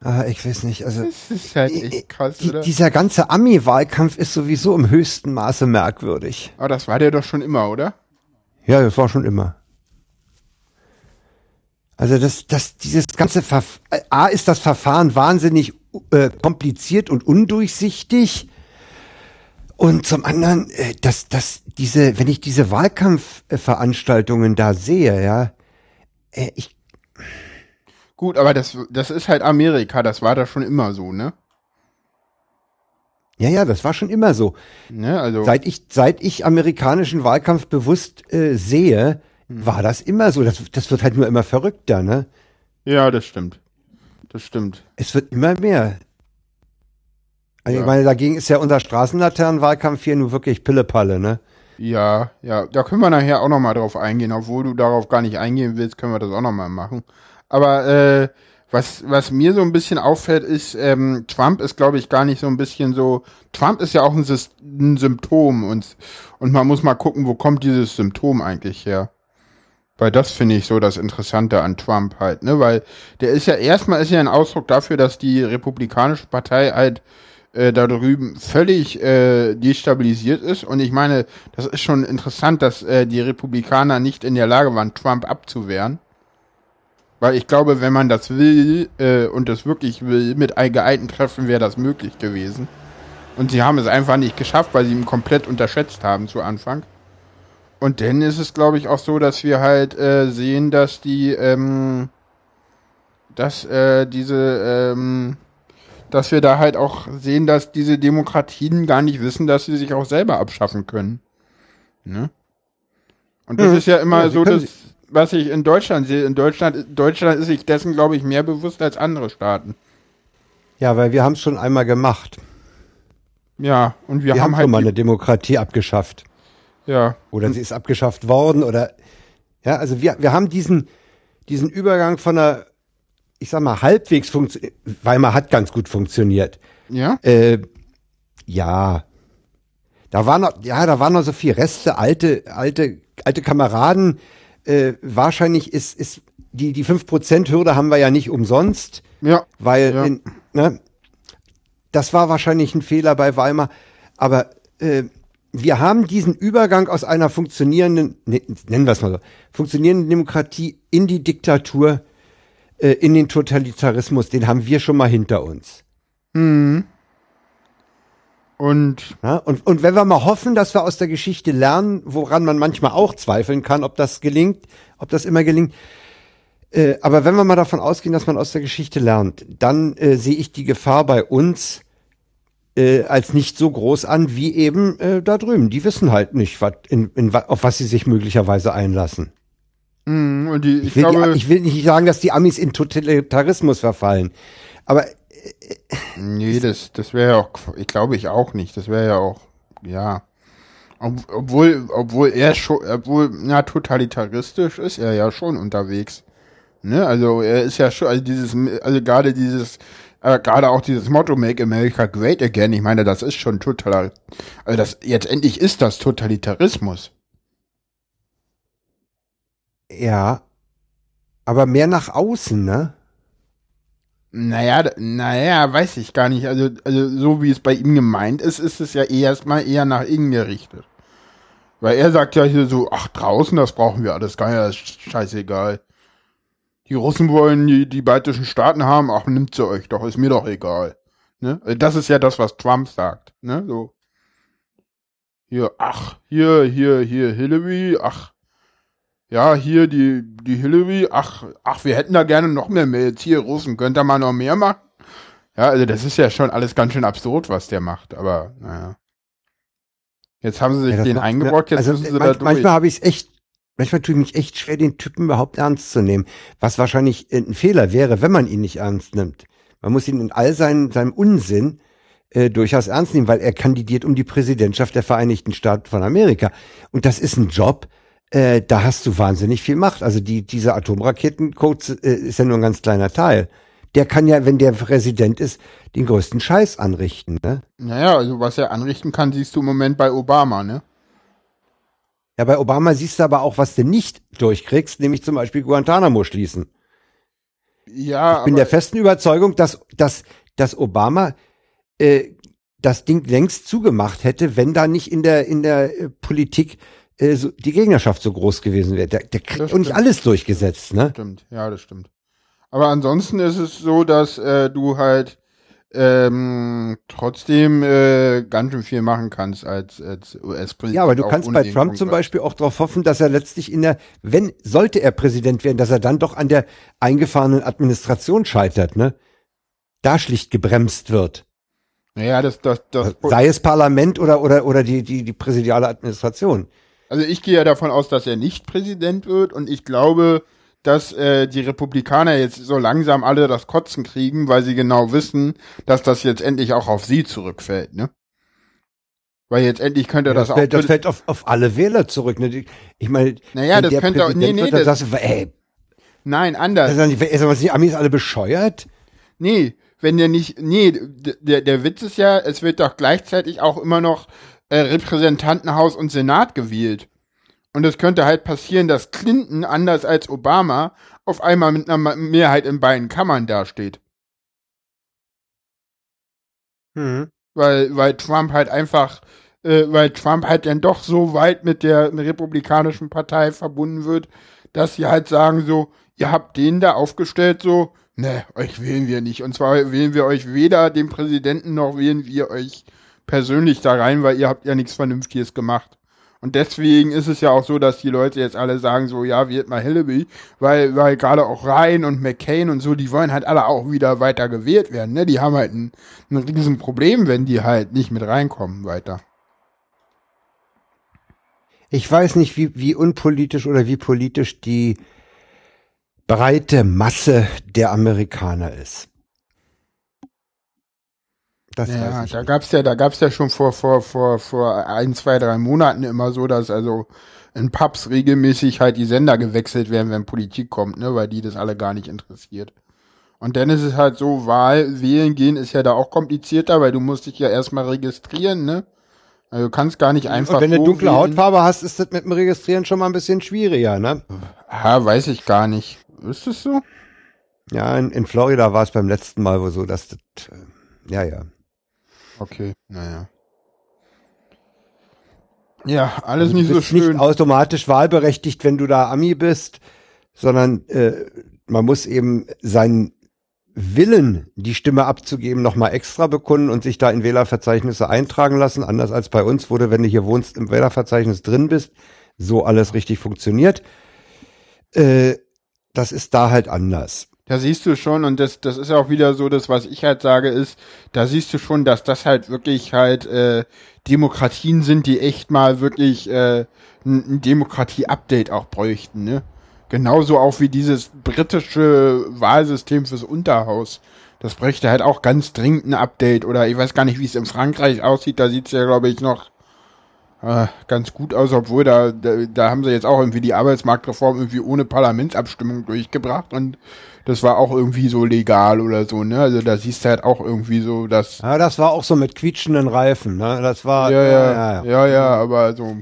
Ah, ich weiß nicht, also Das ist halt echt krass, die, oder? dieser ganze Ami-Wahlkampf ist sowieso im höchsten Maße merkwürdig. Aber das war der doch schon immer, oder? Ja, das war schon immer. Also das, das, dieses ganze Verf A ist das Verfahren wahnsinnig äh, kompliziert und undurchsichtig. Und zum anderen, äh, dass, dass diese, wenn ich diese Wahlkampfveranstaltungen da sehe, ja, äh, ich, Gut, aber das, das ist halt Amerika, das war da schon immer so, ne? ja, ja, das war schon immer so. Ne, also. Seit ich, seit ich amerikanischen Wahlkampf bewusst äh, sehe, war das immer so. Das, das wird halt nur immer verrückter, ne? ja, das stimmt. Das stimmt. Es wird immer mehr. Also Ja. ich meine, dagegen ist ja unser Straßenlaternenwahlkampf hier nur wirklich Pillepalle, ne? Ja, ja, da können wir nachher auch nochmal drauf eingehen. Obwohl du darauf gar nicht eingehen willst, können wir das auch nochmal machen. Aber äh, was, was mir so ein bisschen auffällt, ist, ähm, Trump ist, glaube ich, gar nicht so ein bisschen so. Trump ist ja auch ein, Sys ein Symptom und, und man muss mal gucken, wo kommt dieses Symptom eigentlich her. Weil das finde ich so das Interessante an Trump halt, ne? Weil der ist ja erstmal ist ja ein Ausdruck dafür, dass die Republikanische Partei halt äh, da drüben völlig äh, destabilisiert ist. Und ich meine, das ist schon interessant, dass äh, die Republikaner nicht in der Lage waren, Trump abzuwehren. Weil ich glaube, wenn man das will äh, und das wirklich will, mit ein- geeinten Kräften wäre das möglich gewesen. Und sie haben es einfach nicht geschafft, weil sie ihn komplett unterschätzt haben zu Anfang. Und dann ist es, glaube ich, auch so, dass wir halt äh, sehen, dass die, ähm, dass äh, diese, ähm, dass wir da halt auch sehen, dass diese Demokratien gar nicht wissen, dass sie sich auch selber abschaffen können. Ne? Und das Mhm. ist ja immer Ja, so, dass, was ich in Deutschland sehe. In Deutschland, Deutschland ist sich dessen, glaube ich, mehr bewusst als andere Staaten. Ja, weil wir haben es schon einmal gemacht. Ja, und wir, Wir, haben haben halt, schon mal eine Demokratie abgeschafft. Ja, Oder sie ist abgeschafft worden oder, ja, also wir, wir haben diesen, diesen Übergang von einer, ich sag mal, halbwegs funktioniert, Weimar hat ganz gut funktioniert. ja, Äh, ja. Da waren noch, ja, da waren noch so viel Reste, alte, alte, alte Kameraden. Äh, wahrscheinlich ist, ist die, die 5%-Hürde haben wir ja nicht umsonst, ja, weil, Ja. in, ne, das war wahrscheinlich ein Fehler bei Weimar. Aber äh, wir haben diesen Übergang aus einer funktionierenden, ne, nennen wir es mal so, funktionierenden Demokratie in die Diktatur äh, in den Totalitarismus, den haben wir schon mal hinter uns. Mhm. Und Ja, und, und wenn wir mal hoffen, dass wir aus der Geschichte lernen, woran man manchmal auch zweifeln kann, ob das gelingt, ob das immer gelingt. Äh, aber wenn wir mal davon ausgehen, dass man aus der Geschichte lernt, dann äh, sehe ich die Gefahr bei uns äh, als nicht so groß an wie eben äh, da drüben. Die wissen halt nicht, wat, in, in, auf was sie sich möglicherweise einlassen. Und die, ich, Ich will, glaube, die, ich will nicht sagen, dass die Amis in Totalitarismus verfallen. Aber nee, das, das wäre ja auch, ich glaube ich auch nicht. Das wäre ja auch, ja. Ob, obwohl, obwohl er schon, obwohl, na, totalitaristisch ist er ja schon unterwegs. Ne, also er ist ja schon, also dieses, also gerade dieses, äh, gerade auch dieses Motto Make America Great Again, ich meine, das ist schon total, also das, jetzt endlich ist das Totalitarismus. ja, aber mehr nach außen, ne? Naja, naja, weiß ich gar nicht. Also, also so wie es bei ihm gemeint ist, ist es ja erstmal eher nach innen gerichtet. Weil er sagt ja hier so, ach draußen, das brauchen wir alles gar nicht, das ist scheißegal. Die Russen wollen die, die baltischen Staaten haben, ach nimmt sie euch doch, ist mir doch egal. Ne? Das ist ja das, was Trump sagt. Ne? So. Hier, ach, hier, hier, hier Hillary, ach, ja, hier die, die Hillary, ach, ach, wir hätten da gerne noch mehr Mails. Hier, Russen, könnt ihr mal noch mehr machen? Ja, also das ist ja schon alles ganz schön absurd, was der macht, aber naja. Jetzt haben sie sich Ja, den eingebrockt, jetzt also, müssen sie manch, da durch. Manchmal habe ich es echt, manchmal tue ich mich echt schwer, den Typen überhaupt ernst zu nehmen. Was wahrscheinlich ein Fehler wäre, wenn man ihn nicht ernst nimmt. Man muss ihn in all seinen, seinem Unsinn äh, durchaus ernst nehmen, weil er kandidiert um die Präsidentschaft der Vereinigten Staaten von Amerika. Und das ist ein Job, äh, da hast du wahnsinnig viel Macht. Also die, diese Atomraketencode äh, ist ja nur ein ganz kleiner Teil. Der kann ja, wenn der Präsident ist, den größten Scheiß anrichten. Ne? Naja, also was er anrichten kann, siehst du im Moment bei Obama, ne? Ja, bei Obama siehst du aber auch, was du nicht durchkriegst, nämlich zum Beispiel Guantanamo schließen. Ja, Ich bin der festen Überzeugung, dass, dass, dass Obama äh, das Ding längst zugemacht hätte, wenn da nicht in der, in der äh, Politik äh, so, die Gegnerschaft so groß gewesen wäre. Der, der kriegt auch nicht alles durchgesetzt, ne? stimmt, ja, das stimmt. Aber ansonsten ist es so, dass äh, du halt ähm, trotzdem äh, ganz schön viel machen kannst als, als US-Präsident. Ja, aber du kannst bei Trump zum. Beispiel auch darauf hoffen, dass er letztlich in der, wenn, sollte er Präsident werden, dass er dann doch an der eingefahrenen Administration scheitert, ne? Da schlicht gebremst wird. Naja, das, das, das, Sei es Parlament oder, oder, oder die, die, die präsidiale Administration. Also ich gehe ja davon aus, dass er nicht Präsident wird und ich glaube, dass äh, die Republikaner jetzt so langsam alle das Kotzen kriegen, weil sie genau wissen, dass das jetzt endlich auch auf sie zurückfällt, ne? Weil jetzt endlich könnte das, Das, auch fällt, das fällt auf, auf alle Wähler zurück. Ne? Ich meine, Naja, das könnte auch- nee, nee, das- du, ey, Nein, anders. ist aber die Amis alle bescheuert? Nee, wenn der nicht, nee, der, der Witz ist ja, es wird doch gleichzeitig auch immer noch äh, Repräsentantenhaus und Senat gewählt. Und es könnte halt passieren, dass Clinton, anders als Obama, auf einmal mit einer Mehrheit in beiden Kammern dasteht. Mhm. Weil, weil Trump halt einfach, äh, weil Trump halt dann doch so weit mit der Republikanischen Partei verbunden wird, dass sie halt sagen so, ihr habt den da aufgestellt so, ne, euch wählen wir nicht. Und zwar wählen wir euch weder den Präsidenten noch wählen wir euch persönlich da rein, weil ihr habt ja nichts Vernünftiges gemacht. Und deswegen ist es ja auch so, dass die Leute jetzt alle sagen so, ja, wählt mal Hillary, weil, weil gerade auch Ryan und McCain und so, die wollen halt alle auch wieder weiter gewählt werden, ne? Die haben halt ein, ein riesen Problem, wenn die halt nicht mit reinkommen weiter. Ich weiß nicht, wie, wie unpolitisch oder wie politisch die breite Masse der Amerikaner ist. Das Ja, da nicht. gab's ja, da gab's ja schon vor, vor, vor, vor ein, zwei, drei Monaten immer so, dass also in Pubs regelmäßig halt die Sender gewechselt werden, wenn Politik kommt, ne, weil die das alle gar nicht interessiert. Und dann ist es halt so, Wahl, wählen gehen ist ja da auch komplizierter, weil du musst dich ja erstmal registrieren, ne? Also du kannst gar nicht einfach Und wenn du dunkle wählen. Hautfarbe hast, ist das mit dem Registrieren schon mal ein bisschen schwieriger, ne? Ah, weiß ich gar nicht. Ist es so? Ja, in, in Florida war es beim letzten Mal wohl so, dass das, äh, ja, ja. Okay, naja. Ja, alles Also nicht so schön. nicht automatisch wahlberechtigt, wenn du da Ami bist, sondern äh, man muss eben seinen Willen, die Stimme abzugeben, nochmal extra bekunden und sich da in Wählerverzeichnisse eintragen lassen. Anders als bei uns, wo du, wenn du hier wohnst, im Wählerverzeichnis drin bist, so alles richtig funktioniert. Äh, das ist da halt anders. Da siehst du schon, und das, das ist auch wieder so, das, was ich halt sage, ist, da siehst du schon, dass das halt wirklich halt äh, Demokratien sind, die echt mal wirklich äh, ein, Demokratie-Update auch bräuchten, ne? Genauso auch wie dieses britische Wahlsystem fürs Unterhaus. Das bräuchte halt auch ganz dringend ein Update. Oder ich weiß gar nicht, wie es in Frankreich aussieht. Da sieht's ja, glaube ich, noch äh, ganz gut aus, obwohl da, da, da haben sie jetzt auch irgendwie die Arbeitsmarktreform irgendwie ohne Parlamentsabstimmung durchgebracht und das war auch irgendwie so legal oder so, ne? Also da siehst du halt auch irgendwie so, dass. Ja, das war auch so mit quietschenden Reifen, ne? Das war. Ja, ja, ja, ja, ja, ja aber so.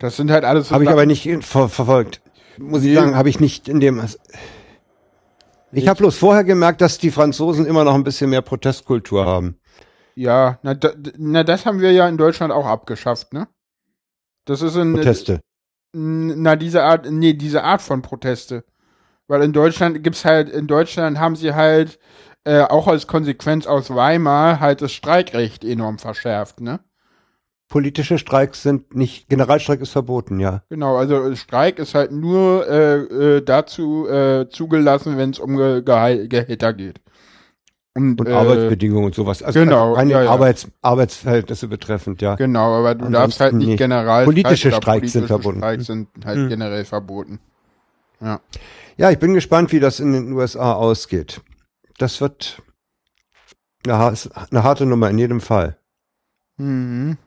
Das sind halt alles so. Habe ich aber nicht ver verfolgt. Muss ich sagen, habe ich nicht in dem. Ich habe bloß vorher gemerkt, dass die Franzosen immer noch ein bisschen mehr Protestkultur haben. Ja, na, da, na das haben wir ja in Deutschland auch abgeschafft, ne? Das ist ein Proteste. Na diese Art, nee, diese Art von Proteste. Weil in Deutschland gibt's halt, in Deutschland haben sie halt äh, auch als Konsequenz aus Weimar halt das Streikrecht enorm verschärft, ne? Politische Streiks sind nicht, Generalstreik ist verboten, ja. Genau, also Streik ist halt nur äh, äh, dazu äh, zugelassen, wenn es um Ge Ge Gehälter geht. Und, und äh, Arbeitsbedingungen und sowas. Also genau. Keine ja, ja. Arbeits Arbeitsverhältnisse betreffend, ja. Genau, aber du Ansonsten darfst halt nicht general. Politische Streiks politische sind verboten. Streiks sind halt hm. generell verboten. Ja. Ja, ich bin gespannt, wie das in den USA ausgeht. Das wird eine, eine harte Nummer in jedem Fall. Mhm.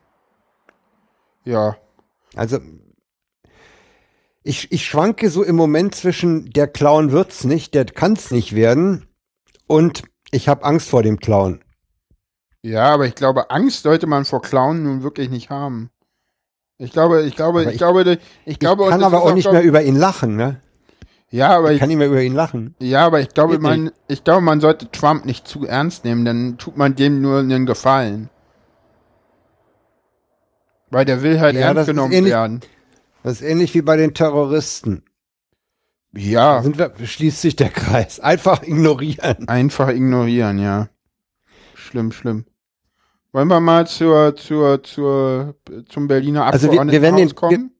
Ja. Also, ich, ich schwanke so im Moment zwischen der Clown wird's nicht, der kann's nicht werden und ich habe Angst vor dem Clown. Ja, aber ich glaube, Angst sollte man vor Clown nun wirklich nicht haben. Ich glaube, ich glaube, ich, ich, glaube, ich glaube, ich kann aber auch nicht mehr über ihn lachen, ne? Ja, aber ich, kann nicht mehr über ihn lachen. Ja, aber ich glaube, man, ich glaube, man sollte Trump nicht zu ernst nehmen, dann tut man dem nur einen Gefallen. Weil der will halt ja, ernst genommen ähnlich, werden. Das ist ähnlich wie bei den Terroristen. Ja. Sind wir, schließt sich der Kreis. Einfach ignorieren. Einfach ignorieren, ja. Schlimm, schlimm. Wollen wir mal zur, zur, zur, zum Berliner Abgeordnetenhaus also wir, wir werden den, kommen?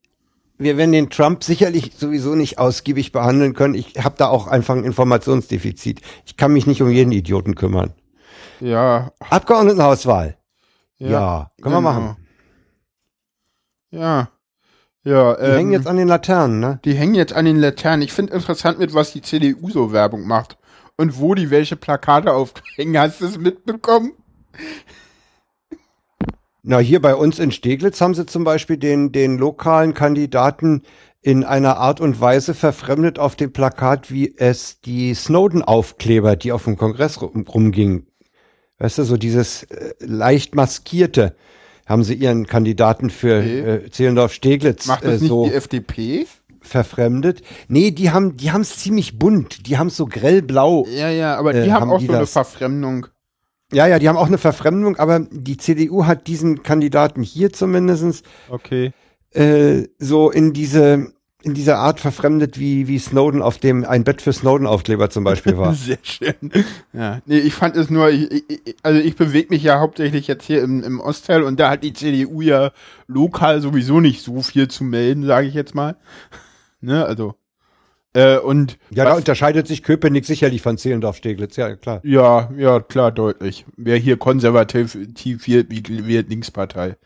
Wir, werden den Trump sicherlich sowieso nicht ausgiebig behandeln können. Ich habe da auch einfach ein Informationsdefizit. Ich kann mich nicht um jeden Idioten kümmern. Ja. Abgeordnetenhauswahl. Ja, ja können genau. wir machen. Ja. Ja, die ähm, hängen jetzt an den Laternen, ne? Die hängen jetzt an den Laternen. Ich finde interessant, mit was die CDU so Werbung macht. Und wo die welche Plakate aufhängen. Hast du es mitbekommen? Na, hier bei uns in Steglitz haben sie zum Beispiel den, den lokalen Kandidaten in einer Art und Weise verfremdet auf dem Plakat, wie es die Snowden-Aufkleber, die auf dem Kongress rum, rumgingen. Weißt du, so dieses äh, leicht maskierte haben sie ihren Kandidaten für okay. äh, Zehlendorf-Steglitz Macht das äh, so nicht die FDP? verfremdet. Nee, die haben die haben es ziemlich bunt, die haben es so grellblau. Ja, ja, aber die äh, haben, haben auch die so das. eine Verfremdung. Ja, ja, die haben auch eine Verfremdung, aber die CDU hat diesen Kandidaten hier zumindestens okay. äh, so in diese in dieser Art verfremdet, wie, wie Snowden auf dem ein Bett für Snowden-Aufkleber zum Beispiel war. *laughs* Sehr schön. Ja, nee, ich fand es nur, ich, ich, also ich bewege mich ja hauptsächlich jetzt hier im, im Ostteil und da hat die CDU ja lokal sowieso nicht so viel zu melden, sage ich jetzt mal. Ne, also. Äh, und ja, da unterscheidet sich Köpenick sicherlich von Zehlendorf-Steglitz, ja klar. Ja, ja, klar, deutlich. Wer hier konservativ wird, wird Linkspartei.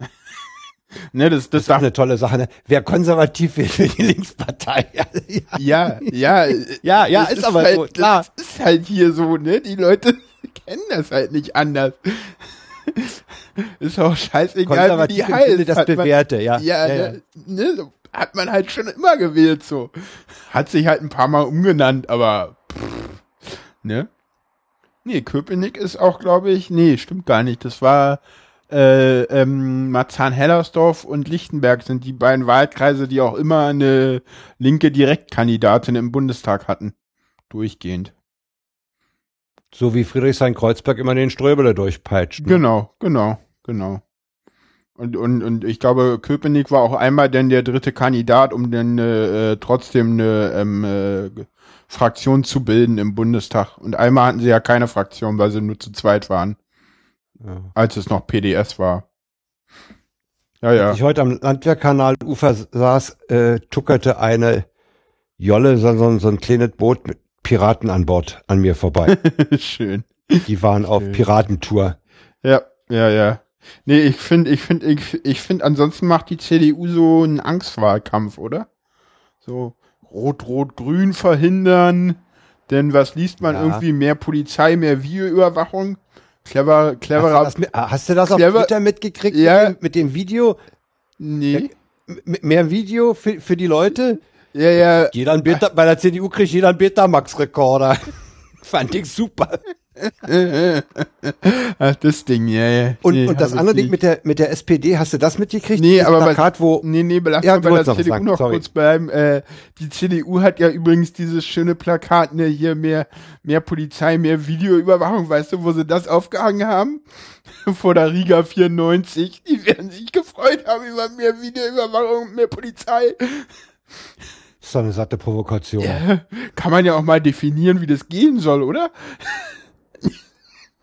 *laughs* Ne, das, das, das ist auch eine tolle Sache. Ne? Wer konservativ wird für die Linkspartei. *laughs* ja, ja, ja, ja, ist, ist, aber halt, so, klar. Das ist halt hier so, ne? Die Leute *laughs* kennen das halt nicht anders. ist auch scheißegal, wie die heißt. Das bewährte, ja. Ja, ja, ja. Ne, hat man halt schon immer gewählt, so. Hat sich halt ein paar Mal umgenannt, aber, pff, ne? Nee, Köpenick ist auch, glaube ich, nee, stimmt gar nicht. Das war, äh, ähm, Marzahn-Hellersdorf und Lichtenberg sind die beiden Wahlkreise, die auch immer eine linke Direktkandidatin im Bundestag hatten. Durchgehend. So wie Friedrichshain-Kreuzberg immer den Ströbele durchpeitscht. Ne? Genau, genau, genau. Und, und, und ich glaube, Köpenick war auch einmal dann der dritte Kandidat, um dann äh, trotzdem eine ähm, äh, Fraktion zu bilden im Bundestag. Und einmal hatten sie ja keine Fraktion, weil sie nur zu zweit waren, Ja. als es noch PDS war. Ja, ja. Als ich heute am Landwehrkanalufer saß, äh, tuckerte eine Jolle, so, so, so ein kleines Boot mit Piraten an Bord an mir vorbei. *laughs* Schön. Die waren auf Schön. Piratentour. Ja, ja, ja. Nee, ich finde, ich finde, ich, ich finde, ansonsten macht die CDU so einen Angstwahlkampf, oder? So Rot-Rot-Grün verhindern. Denn was liest man Ja. irgendwie? Mehr Polizei, mehr Videoüberwachung. Clever, Hast cleverer. du das, ah, hast du das auf Clever- Twitter mitgekriegt Ja. mit, dem, Video? nee. M mehr Video für, für die Leute? Ja, ja. Jeder ein Beta, bei der CDU kriegt jeder einen Betamax-Rekorder. *laughs* Fand ich super. *laughs* Ach, das Ding, ja, ja. Und, Nee, und das ich andere Ding mit der, mit der SPD, hast du das mitgekriegt? Nee, aber Plakat, wo, Nee, nee, lass Ja, mal bei der CDU sagen, noch sorry. kurz bleiben. Äh, die CDU hat ja übrigens dieses schöne Plakat, ne, hier mehr, mehr Polizei, mehr Videoüberwachung, weißt du, wo sie das aufgehangen haben? *laughs* Vor der Riga 94. Die werden sich gefreut haben über mehr Videoüberwachung mehr Polizei. ist doch eine satte Provokation. Kann man ja auch mal definieren, wie das gehen soll, oder? *laughs*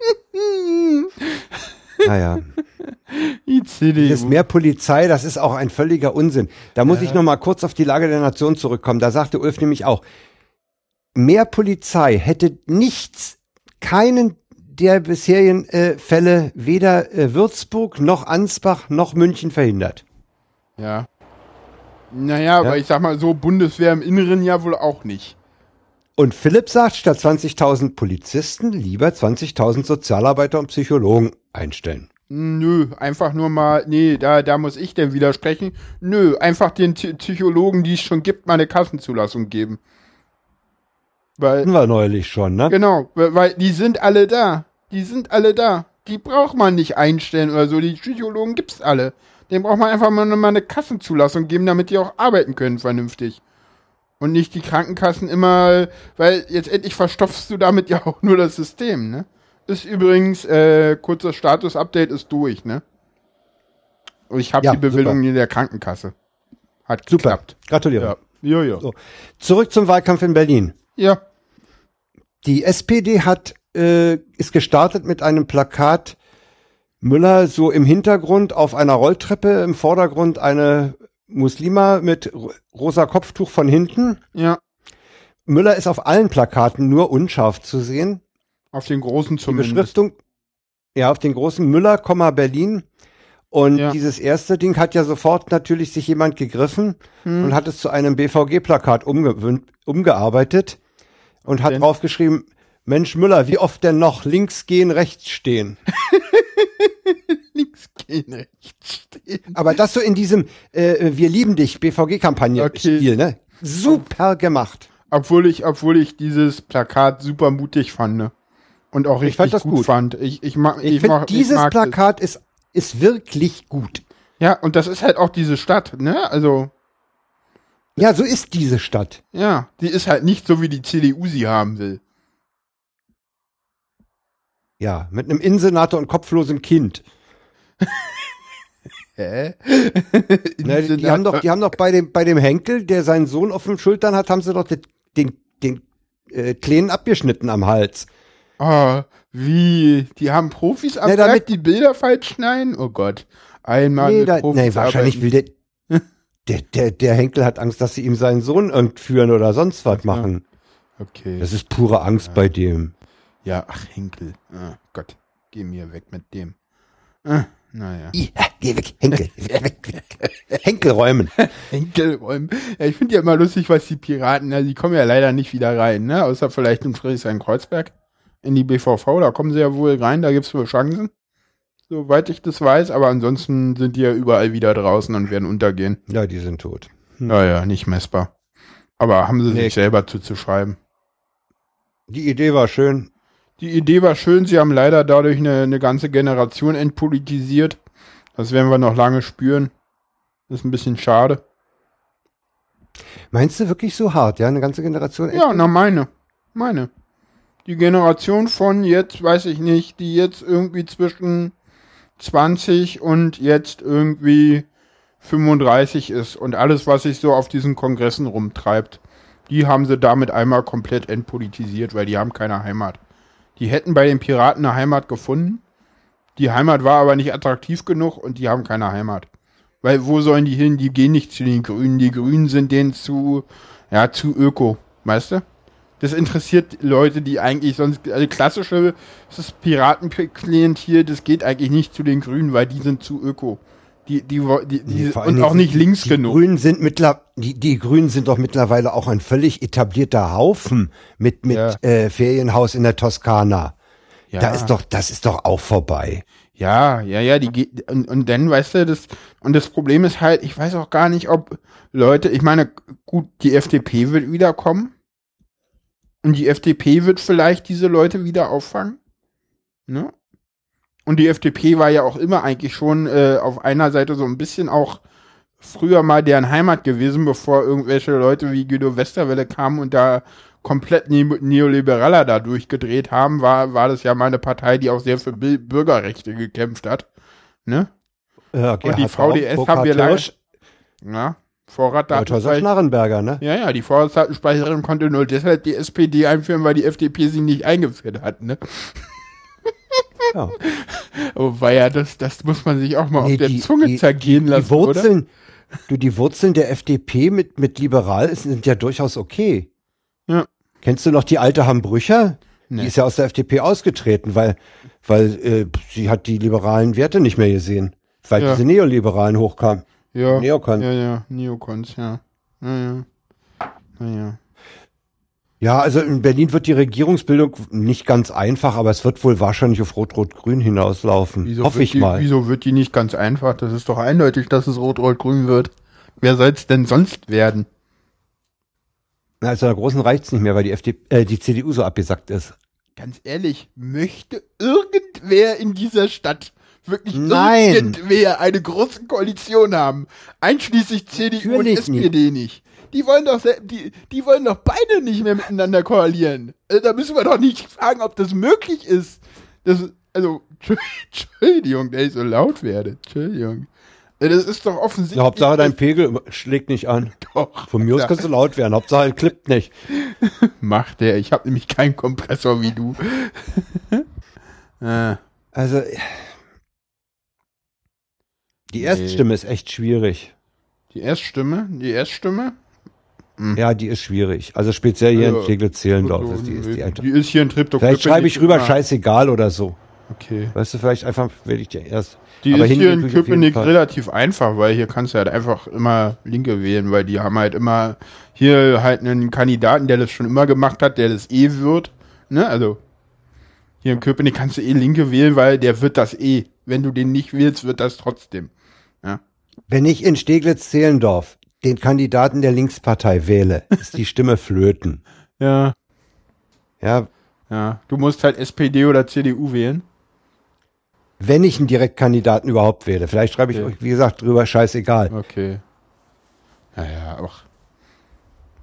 *laughs* Naja. CDU. Dieses mehr Polizei, das ist auch ein völliger Unsinn. Da muss ich noch mal kurz auf die Lage der Nation zurückkommen. Da sagte Ulf nämlich auch, mehr Polizei hätte nichts, keinen der bisherigen äh, Fälle weder äh, Würzburg noch Ansbach noch München verhindert. Ja. Naja, aber ich sag mal so, Bundeswehr im Inneren ja wohl auch nicht. Und Philipp sagt, statt 20.000 Polizisten lieber 20.000 Sozialarbeiter und Psychologen einstellen. Nö, einfach nur mal, nee, da, da muss ich denn widersprechen. Nö, einfach den Psy- Psychologen, die es schon gibt, mal eine Kassenzulassung geben. Weil, Hatten wir neulich schon, ne? genau, weil, die sind alle da. Die sind alle da. Die braucht man nicht einstellen oder so. Die Psychologen gibt's alle. Den braucht man einfach mal, mal eine Kassenzulassung geben, damit die auch arbeiten können vernünftig. Und nicht die Krankenkassen immer, weil jetzt endlich verstopfst du damit ja auch nur das System, ne? Ist übrigens, äh, kurzes Status-Update ist durch, ne? Und ich habe Ja, die Bewilligung in der Krankenkasse. Hat Super. geklappt. Gratuliere. Ja. Jojo. So. Zurück zum Wahlkampf in Berlin. Ja. Die SPD hat äh, ist gestartet mit einem Plakat Müller so im Hintergrund auf einer Rolltreppe, im Vordergrund eine Muslima mit ro- rosa Kopftuch von hinten. Ja. Müller ist auf allen Plakaten nur unscharf zu sehen. Auf den großen Die zumindest. Beschriftung, ja, auf den großen Müller, Berlin. Und Ja. dieses erste Ding hat ja sofort natürlich sich jemand gegriffen Hm. und hat es zu einem BVG-Plakat umgewün- umgearbeitet und hat Denn? draufgeschrieben, Mensch Müller, wie oft denn noch links gehen, rechts stehen? *laughs* *laughs* Links rechts stehen. Aber das so in diesem äh, Wir lieben dich BVG-Kampagne-Stil, Okay. ne? Super gemacht. Obwohl ich, obwohl ich dieses Plakat super mutig fand. ne? Und auch Ich richtig fand das gut, gut. fand. Ich, ich, mag, Ich, ich, finde, dieses mag Plakat ist, ist wirklich gut. Ja, und das ist halt auch diese Stadt, ne? Also, Ja, so ist diese Stadt. ja, die ist halt nicht so, wie die CDU sie haben will. Ja, mit einem Innensenator und kopflosem Kind. *laughs* Hä? *laughs* Ne, die, die haben doch, die haben doch bei dem, bei dem Henkel, der seinen Sohn auf den Schultern hat, haben sie doch den, den, den äh, Kleinen abgeschnitten am Hals. Oh, wie? Die haben Profis am damit- die Bilder falsch schneiden? Oh Gott. Einmal Nee, mit da, Profis nee wahrscheinlich arbeiten. will der, *laughs* der, der, der Henkel hat Angst, dass sie ihm seinen Sohn entführen oder sonst was machen. Okay. Das ist pure Angst bei dem. ja, ach, Henkel. Ah, Gott. Geh mir weg mit dem. Ah, naja. I, geh weg, Henkel. weg, weg. *laughs* Henkel räumen. Ja, ich finde ja immer lustig, was die Piraten, ja, die kommen ja leider nicht wieder rein, ne? Außer vielleicht in Friedrichshain-Kreuzberg. In die BVV, da kommen sie ja wohl rein, da gibt's wohl Chancen. Soweit ich das weiß, aber ansonsten sind die ja überall wieder draußen und werden untergehen. Ja, die sind tot. Naja, nicht messbar. Aber haben sie Nee. sich selber zuzuschreiben. Die Idee war schön. Die Idee war schön, sie haben leider dadurch eine, eine ganze Generation entpolitisiert. Das werden wir noch lange spüren. Das ist ein bisschen schade. Meinst du wirklich so hart, ja? Eine ganze Generation? Ja, na meine. Meine. Die Generation von jetzt, weiß ich nicht, die jetzt irgendwie zwischen 20 und jetzt irgendwie 35 ist und alles, was sich so auf diesen Kongressen rumtreibt, die haben sie damit einmal komplett entpolitisiert, weil die haben keine Heimat. Die hätten bei den Piraten eine Heimat gefunden. Die Heimat war aber nicht attraktiv genug und die haben keine Heimat. Weil wo sollen die hin? Die gehen nicht zu den Grünen. Die Grünen sind denen zu, ja, zu öko. Weißt du? Das interessiert Leute, die eigentlich sonst, also klassische Piratenklientel, das geht eigentlich nicht zu den Grünen, weil die sind zu öko. Die, die, die, die und auch nicht links die genug. Grünen sind mittler, die, die Grünen sind doch mittlerweile auch ein völlig etablierter Haufen mit, mit Ja. äh, Ferienhaus in der Toskana. Ja. Da ist doch, das ist doch auch vorbei. Ja, ja, ja, die und, und dann, weißt du, das, und das Problem ist halt, ich weiß auch gar nicht, ob Leute, ich meine, gut, die FDP wird wiederkommen. Und die FDP wird vielleicht diese Leute wieder auffangen. Ne? Und die FDP war ja auch immer eigentlich schon äh, auf einer Seite so ein bisschen auch früher mal deren Heimat gewesen, bevor irgendwelche Leute wie Guido Westerwelle kamen und da komplett ne Neoliberaler da durchgedreht haben, war, war das ja mal eine Partei, die auch sehr für Bil- Bürgerrechte gekämpft hat. Ne? Ja, Und die VDS haben wir lange. Ja. Schnarrenberger, ne? Ja, ja, die Vorratsdatenspeicherung konnte nur deshalb die SPD einführen, weil die FDP sie nicht eingeführt hat, ne? Ja. Oh, war ja, das, das muss man sich auch mal Nee, auf der die- Zunge die- zergehen lassen, Die Wurzeln, du, die Wurzeln der FDP mit, mit liberal sind ja durchaus okay. Ja. Kennst du noch die alte Hambrücher? Nee. Die ist ja aus der FDP ausgetreten, weil, weil äh, sie hat die liberalen Werte nicht mehr gesehen. Weil Ja. diese Neoliberalen hochkamen. oder? Ja. Neokons. Ja, ja, Neokons, ja. Naja. Naja. Ja, also in Berlin wird die Regierungsbildung nicht ganz einfach, aber es wird wohl wahrscheinlich auf Rot-Rot-Grün hinauslaufen. Wieso Hoffe ich die, mal. Wieso wird die nicht ganz einfach? Das ist doch eindeutig, dass es Rot-Rot-Grün wird. Wer soll es denn sonst werden? Na, Also der Großen reicht's nicht mehr, weil die, FD, äh, die CDU so abgesackt ist. Ganz ehrlich, möchte irgendwer in dieser Stadt wirklich Nein. irgendwer eine große Koalition haben? Einschließlich CDU Natürlich und SPD nicht. Die wollen doch die, die wollen doch beide nicht mehr miteinander koalieren. Also, da müssen wir doch nicht fragen, ob das möglich ist. Das, also, *laughs* Entschuldigung, dass ich so laut werde. Entschuldigung. Äh, Das ist doch offensichtlich. Ja, Hauptsache dein Pegel schlägt nicht an. Doch. Von mir aus kannst du laut werden. Hauptsache er klippt nicht. *laughs* Macht der. Ich habe nämlich keinen Kompressor wie du. *laughs* äh, Also die Erststimme ist echt schwierig. die Erststimme, die Erststimme. Ja, die ist schwierig. Also speziell hier Also, in Steglitz-Zehlendorf ist die, ist die die ist hier in Triptok. Vielleicht schreibe ich rüber scheißegal oder so. Okay. Weißt du, vielleicht einfach wähle ich dir erst. Die ist hier in Köpenick relativ einfach, weil hier kannst du halt einfach immer Linke wählen, weil die haben halt immer hier halt einen Kandidaten, der das schon immer gemacht hat, der das eh wird. Ne, also hier in Köpenick kannst du eh Linke wählen, weil der wird das eh. Wenn du den nicht wählst, wird das trotzdem. Ja. Wenn ich in Steglitz-Zehlendorf den Kandidaten der Linkspartei wähle, ist die Stimme flöten. *laughs* Ja. Ja, Ja. Du musst halt SPD oder CDU wählen. wenn ich einen Direktkandidaten überhaupt wähle. Vielleicht schreibe ich Okay. euch, wie gesagt, drüber scheißegal. Okay. Naja, aber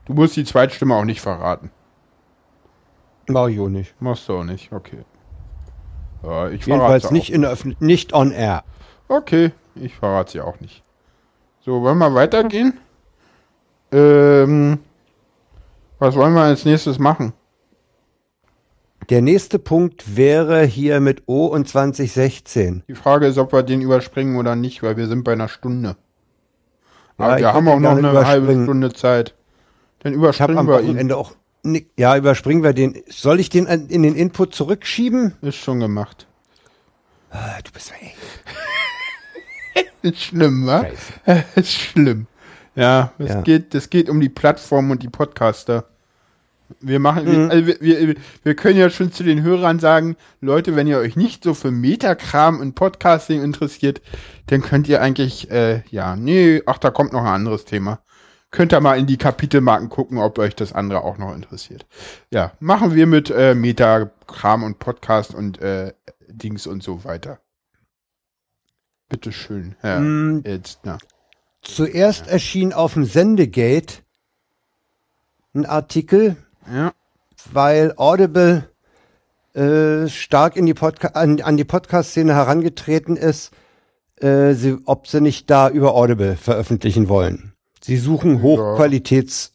du musst die Zweitstimme auch nicht verraten. Mach ich auch nicht. Machst du auch nicht, okay. Ja, ich Jedenfalls nicht in der Öffentlich nicht on air. Okay, ich verrate sie auch nicht. So, wollen wir weitergehen? Ähm, was wollen wir als nächstes machen? Der nächste Punkt wäre hier mit O und 2016. Die Frage ist, ob wir den überspringen oder nicht, weil wir sind bei einer Stunde. Ja, Aber ich wir haben auch noch eine halbe. Stunde Zeit. Dann überspringen wir ihn. Auch. Ja, überspringen wir den. Soll ich den in den Input zurückschieben? Ist schon gemacht. Ah, du bist ey. *laughs* Ist schlimm, wa? *laughs* Ist schlimm. Ja, es Ja. geht, es geht um die Plattform und die Podcaster. Wir machen, Mhm. wir, also wir, wir, wir können ja schon zu den Hörern sagen, Leute, wenn ihr euch nicht so für Metakram und Podcasting interessiert, dann könnt ihr eigentlich, äh, ja, nee, ach, da kommt noch ein anderes Thema. Könnt ihr mal in die Kapitelmarken gucken, ob euch das andere auch noch interessiert. Ja, machen wir mit äh, Metakram und Podcast und äh, Dings und so weiter. Bitteschön, Herr Mm, Elstner. Zuerst erschien auf dem Sendegate ein Artikel, Ja. weil Audible äh, stark in die Podca an, an die Podcast-Szene herangetreten ist, äh, sie, ob sie nicht da über Audible veröffentlichen wollen. Sie suchen Hochqualitäts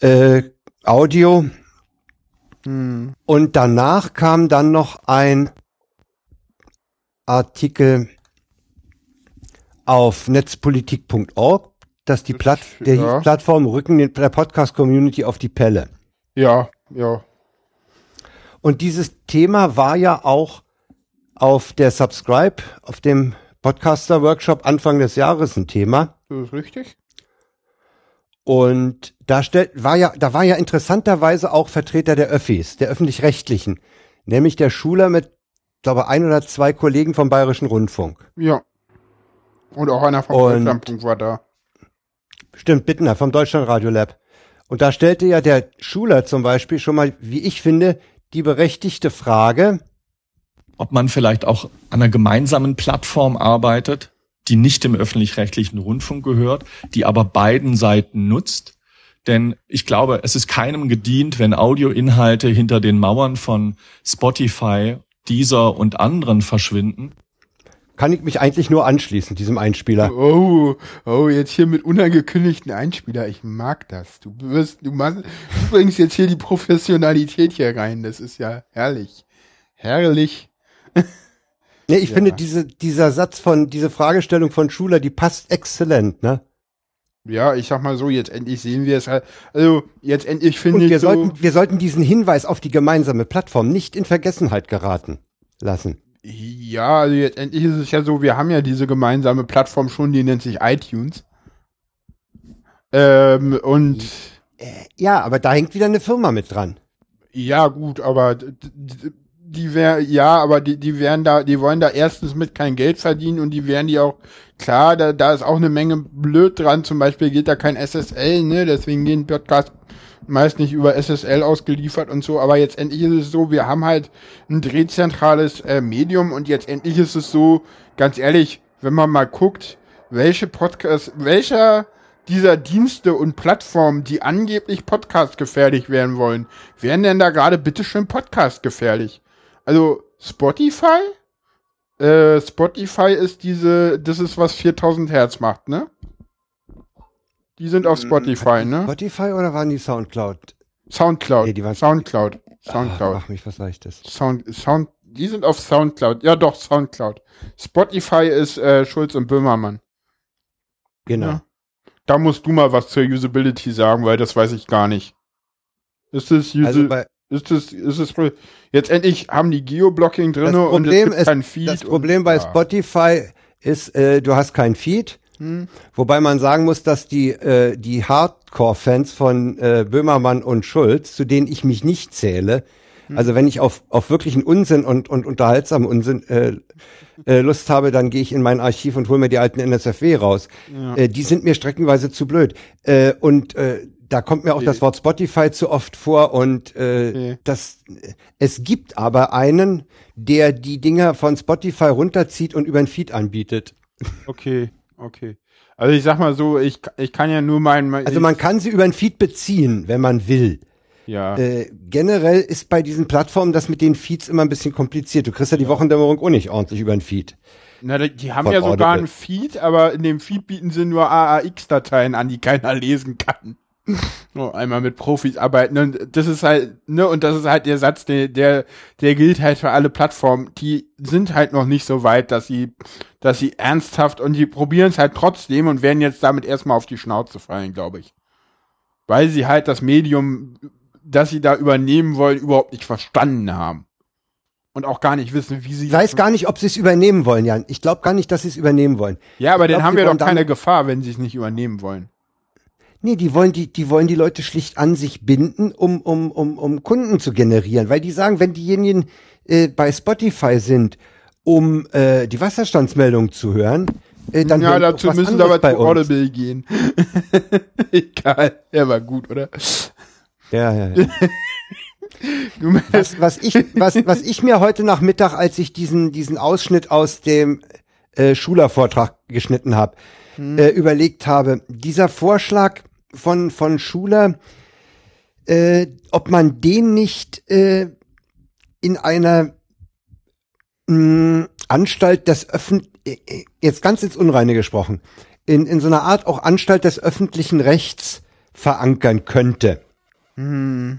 äh, Audio. Hm. Und danach kam dann noch ein Artikel auf netzpolitik.org, dass die Platt der ja. Plattform rücken der Podcast-Community auf die Pelle. Ja, ja. Und dieses Thema war ja auch auf der Subscribe, auf dem Podcaster-Workshop Anfang des Jahres ein Thema. Das ist richtig. Und da stellt, war ja, da war ja interessanterweise auch Vertreter der Öffis, der öffentlich-rechtlichen, nämlich der Schuler mit, glaube ein oder zwei Kollegen vom Bayerischen Rundfunk. Ja. Und auch einer vom Deutschlandfunk war da. Stimmt, Bittner vom Deutschlandradio Lab. Und da stellte ja der Schuler zum Beispiel schon mal, wie ich finde, die berechtigte Frage, ob man vielleicht auch an einer gemeinsamen Plattform arbeitet, die nicht dem öffentlich-rechtlichen Rundfunk gehört, die aber beiden Seiten nutzt. Denn ich glaube, es ist keinem gedient, wenn Audioinhalte hinter den Mauern von Spotify, Deezer und anderen verschwinden. Kann ich mich eigentlich nur anschließen, diesem Einspieler. Oh, oh, jetzt hier mit unangekündigten Einspieler. Ich mag das. Du wirst, du machst, du bringst jetzt hier die Professionalität hier rein. Das ist ja herrlich. Herrlich. *laughs* Nee, ich Ja. finde diese, dieser Satz von, diese Fragestellung von Schuler, die passt exzellent, ne? Ja, ich sag mal so, jetzt endlich sehen wir es halt. Also, jetzt endlich finde wir ich so. sollten, wir sollten diesen Hinweis auf die gemeinsame Plattform nicht in Vergessenheit geraten lassen. Ja, also jetzt endlich ist es ja so, wir haben ja diese gemeinsame Plattform schon, die nennt sich iTunes. Ähm, und Ja, aber da hängt wieder eine Firma mit dran. ja, gut, aber die wär, ja, aber die, die werden da, die wollen da erstens mit kein Geld verdienen und die werden die auch, klar, da, da ist auch eine Menge blöd dran, zum Beispiel geht da kein SSL, ne, deswegen gehen Podcasts meist nicht über SSL ausgeliefert und so, aber jetzt endlich ist es so, wir haben halt ein drehzentrales äh, Medium und jetzt endlich ist es so, ganz ehrlich, wenn man mal guckt, welche Podcasts, welcher dieser Dienste und Plattformen, die angeblich Podcast gefährlich werden wollen, werden denn da gerade bitteschön Podcast gefährlich? Also Spotify? Äh, Spotify ist diese, das ist was 4000 Hertz macht, ne? Die sind auf Spotify, ne? Spotify oder waren die Soundcloud? Soundcloud. Nee, die waren- Soundcloud. Ach, Soundcloud. mach mich, was das? Sound, Sound, die sind auf Soundcloud. Ja, doch, Soundcloud. Spotify ist äh, Schulz und Böhmermann. Genau. Ja. Da musst du mal was zur Usability sagen, weil das weiß ich gar nicht. Ist es Usa Also ist es ist es jetzt endlich haben die Geoblocking drin das und es Problem gibt ist, kein Feed das Problem bei ja. Spotify ist, äh, du hast kein Feed. Hm. Wobei man sagen muss, dass die, äh, die Hardcore-Fans von äh, Böhmermann und Schulz, zu denen ich mich nicht zähle, Hm. also wenn ich auf, auf wirklichen Unsinn und, und unterhaltsamen Unsinn äh, äh, Lust habe, dann gehe ich in mein Archiv und hole mir die alten NSFW raus. Ja. Äh, die sind mir streckenweise zu blöd. Äh, und äh, da kommt mir auch Okay. das Wort Spotify zu oft vor und äh, Okay. das es gibt aber einen, der die Dinger von Spotify runterzieht und über den Feed anbietet. Okay, okay. Also ich sag mal so, ich, ich kann ja nur mein, mein Also man kann sie über den Feed beziehen, wenn man will. ja. Äh, generell ist bei diesen Plattformen das mit den Feeds immer ein bisschen kompliziert. Du kriegst ja die Wochendämmerung auch nicht ordentlich über den Feed. Na, die- die haben von ja sogar Audible. einen Feed, aber in dem Feed bieten sie nur AAX-Dateien an, die keiner lesen kann. *laughs* Nur einmal mit Profis arbeiten und das ist halt, ne, und das ist halt der Satz, der, der, der gilt halt für alle Plattformen. Die sind halt noch nicht so weit, dass sie, dass sie ernsthaft und die probieren es halt trotzdem und werden jetzt damit erstmal auf die Schnauze fallen, glaube ich. Weil sie halt das Medium, das sie da übernehmen wollen, überhaupt nicht verstanden haben. Und auch gar nicht wissen, wie sie. Ich weiß gar nicht, ob sie es übernehmen wollen, Jan. Ich glaube gar nicht, dass sie es übernehmen wollen. Ja, aber Ich dann glaub, haben wir doch keine Gefahr, wenn sie es nicht übernehmen wollen. Nee, die wollen die, die wollen die Leute schlicht an sich binden, um, um, um, um Kunden zu generieren. Weil die sagen, wenn diejenigen äh, bei Spotify sind, um äh, die Wasserstandsmeldung zu hören, äh, dann ja, dazu müssen aber bei zu. Audible gehen. *laughs* Egal, der war gut, oder? Ja, ja, ja. *laughs* Was, was ich, was, was ich mir heute Nachmittag, als ich diesen, diesen Ausschnitt aus dem äh, Schuler-Vortrag geschnitten habe, äh, überlegt habe, dieser Vorschlag von, von Schuler, äh, ob man den nicht äh, in einer mh, Anstalt des Öffent jetzt ganz ins Unreine gesprochen, in, in so einer Art auch Anstalt des öffentlichen Rechts verankern könnte. Hm.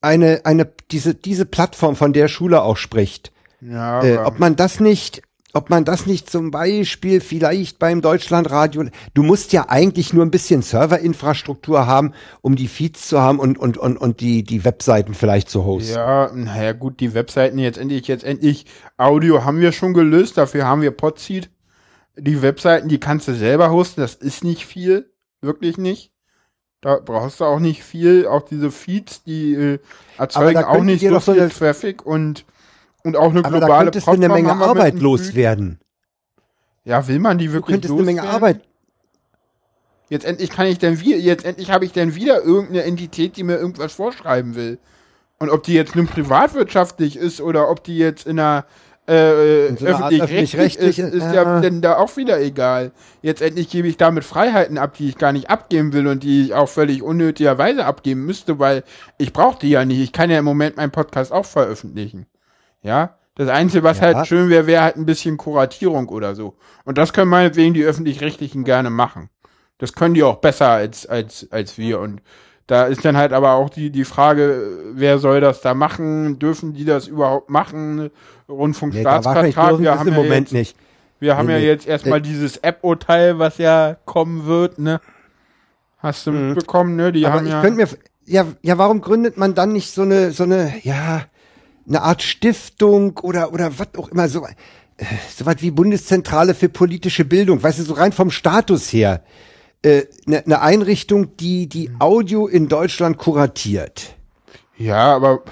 Eine, eine, diese, diese Plattform, von der Schule auch spricht. Ja, Äh, ob man das nicht, ob man das nicht zum Beispiel vielleicht beim Deutschlandradio, du musst ja eigentlich nur ein bisschen Serverinfrastruktur haben, um die Feeds zu haben und, und, und, und die, die Webseiten vielleicht zu hosten. Ja, naja, gut, die Webseiten jetzt endlich, jetzt endlich Audio haben wir schon gelöst, dafür haben wir Podseed. Die Webseiten, die kannst du selber hosten, das ist nicht viel, wirklich nicht. Da brauchst du auch nicht viel, auch diese Feeds, die äh, erzeugen auch nicht so viel Traffic und, und auch eine Aber da globale könntest du eine Menge Arbeit loswerden. Ja, will man die Du wirklich könntest eine Menge loswerden? Arbeit. Jetzt endlich kann ich denn wieder, jetzt endlich habe ich denn wieder irgendeine Entität, die mir irgendwas vorschreiben will. Und ob die jetzt nun privatwirtschaftlich ist oder ob die jetzt in einer äh, In so öffentlich-rechtlich ist, öffentlich-rechtliche, ist ja ja. denn da auch wieder egal. Jetzt endlich gebe ich damit Freiheiten ab, die ich gar nicht abgeben will und die ich auch völlig unnötigerweise abgeben müsste, weil ich brauche die ja nicht. Ich kann ja im Moment meinen Podcast auch veröffentlichen. Ja, das Einzige, was Ja. halt schön wäre, wäre halt ein bisschen Kuratierung oder so. Und das können meinetwegen die Öffentlich-Rechtlichen gerne machen. Das können die auch besser als, als, als wir. Und da ist dann halt aber auch die, die Frage, wer soll das da machen? Dürfen die das überhaupt machen? Nee, Rundfunkstaatsvertrag. dürfen wir haben im ja Moment jetzt, nicht. wir haben Nee, ja nee. jetzt erstmal dieses App-Urteil, was ja kommen wird, ne? Hast du mitbekommen, ne? Die Mhm. Aber haben ich ja. mir, ja, ja, warum gründet man dann nicht so eine, so eine, ja, eine Art Stiftung oder, oder was auch immer, so, äh, so was wie Bundeszentrale für politische Bildung, weißt du, so rein vom Status her, äh, eine, eine Einrichtung, die die Audio in Deutschland kuratiert. Ja, aber.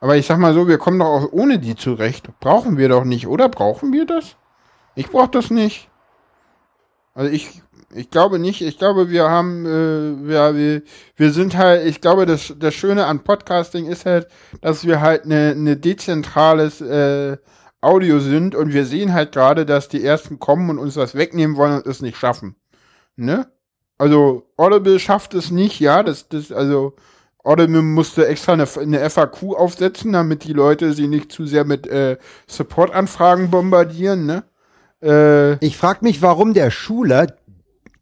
Aber ich sag mal so, wir kommen doch auch ohne die zurecht. Brauchen wir doch nicht, oder? Brauchen wir das? Ich brauch das nicht. Also ich, ich glaube nicht. Ich glaube, wir haben, äh, wir, wir, wir sind halt, ich glaube, das, das Schöne an Podcasting ist halt, dass wir halt eine, eine dezentrales äh, Audio sind und wir sehen halt gerade, dass die ersten kommen und uns das wegnehmen wollen und es nicht schaffen. Ne? Also Audible schafft es nicht, ja, das, das, also Audible musste extra eine, eine FAQ aufsetzen, damit die Leute sie nicht zu sehr mit äh, Support-Anfragen bombardieren, ne? Äh, Ich frage mich, warum der Schuler,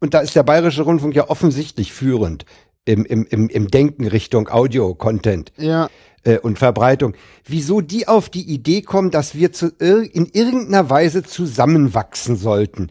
und da ist der Bayerische Rundfunk ja offensichtlich führend im, im, im, im Denken Richtung Audio-Content, ja, äh, und Verbreitung. Wieso die auf die Idee kommen, dass wir zu ir in irgendeiner Weise zusammenwachsen sollten?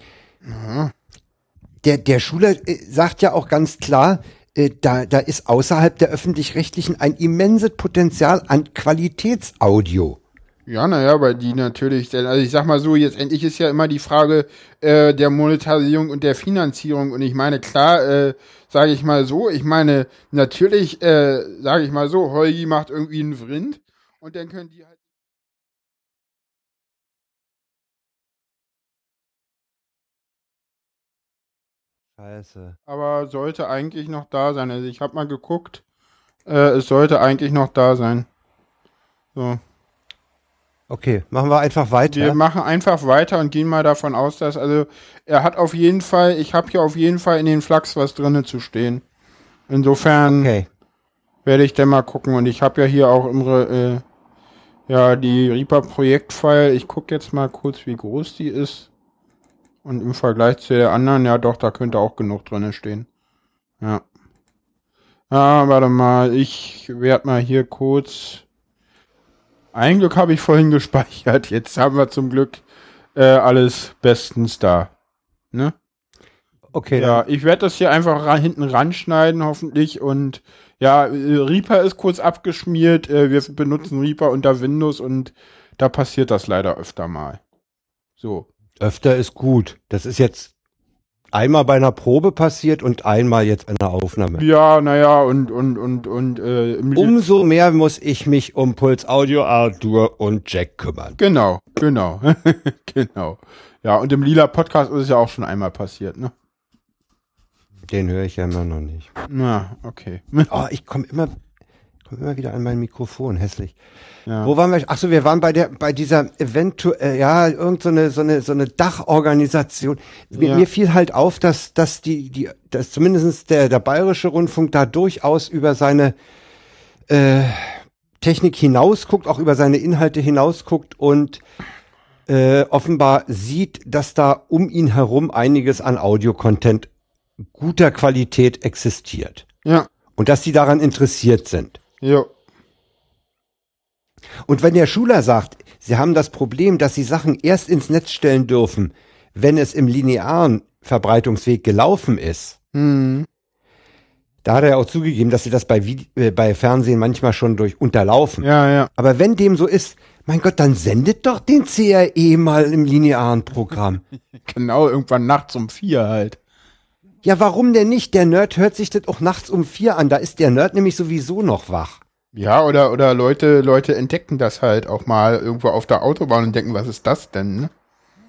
Der, der Schuler äh, sagt ja auch ganz klar, äh, da, da ist außerhalb der öffentlich-rechtlichen ein immenses Potenzial an Qualitätsaudio. Ja, naja, weil die natürlich, also ich sag mal so, jetzt endlich ist ja immer die Frage äh, der Monetarisierung und der Finanzierung und ich meine, klar, äh, sage ich mal so, ich meine, natürlich, äh, sage ich mal so, Holgi macht irgendwie einen Vrind und dann können die halt Scheiße. aber sollte eigentlich noch da sein. Also ich habe mal geguckt, äh, es sollte eigentlich noch da sein. So. Okay, machen wir einfach weiter. Wir machen einfach weiter und gehen mal davon aus, dass, also, er hat auf jeden Fall, ich habe hier auf jeden Fall in den Flachs was drinnen zu stehen. Insofern okay. werde ich dann mal gucken und ich habe ja hier auch imre, äh, ja, die Reaper Projektfile. Ich gucke jetzt mal kurz, wie groß die ist. Und im Vergleich zu der anderen, ja doch, da könnte auch genug drinnen stehen. Ja. Ah, warte mal, ich werde mal hier kurz. Ein Glück habe ich vorhin gespeichert. Jetzt haben wir zum Glück äh, alles bestens da. Ne? Okay, Ja, ich werde das hier einfach ra hinten ranschneiden, hoffentlich. Und ja, Reaper ist kurz abgeschmiert. Äh, wir benutzen Reaper unter Windows und da passiert das leider öfter mal. So. Öfter ist gut. Das ist jetzt einmal bei einer Probe passiert und einmal jetzt bei einer Aufnahme. Ja, naja, und, und, und, und, äh, Umso mehr muss ich mich um Puls Audio, Arthur und Jack kümmern. Genau, genau, *laughs* genau. Ja, und im Lila Podcast ist es ja auch schon einmal passiert, ne? Den höre ich ja immer noch nicht. Na, okay. Oh, ich komme immer, komm immer wieder an mein Mikrofon, hässlich. Ja. Wo waren wir? Ach so, wir waren bei der, bei dieser eventuell, ja, irgend so eine, so eine, so eine Dachorganisation. Mir, Ja. mir fiel halt auf, dass, dass die, die, dass zumindest der, der bayerische Rundfunk da durchaus über seine, äh, Technik hinausguckt, auch über seine Inhalte hinausguckt und äh, offenbar sieht, dass da um ihn herum einiges an Audio-Content guter Qualität existiert. Ja. Und dass die daran interessiert sind. Ja. Und wenn der Schuler sagt, sie haben das Problem, dass sie Sachen erst ins Netz stellen dürfen, wenn es im linearen Verbreitungsweg gelaufen ist, Hm. da hat er auch zugegeben, dass sie das bei, Vide äh, bei Fernsehen manchmal schon durch unterlaufen. Ja, ja. Aber wenn dem so ist, mein Gott, dann sendet doch den CRE mal im linearen Programm. *laughs* Genau, irgendwann nachts um vier halt. Ja, warum denn nicht? Der Nerd hört sich das auch nachts um vier an. Da ist der Nerd nämlich sowieso noch wach. Ja, oder, oder Leute, Leute entdecken das halt auch mal irgendwo auf der Autobahn und denken, was ist das denn? Ne?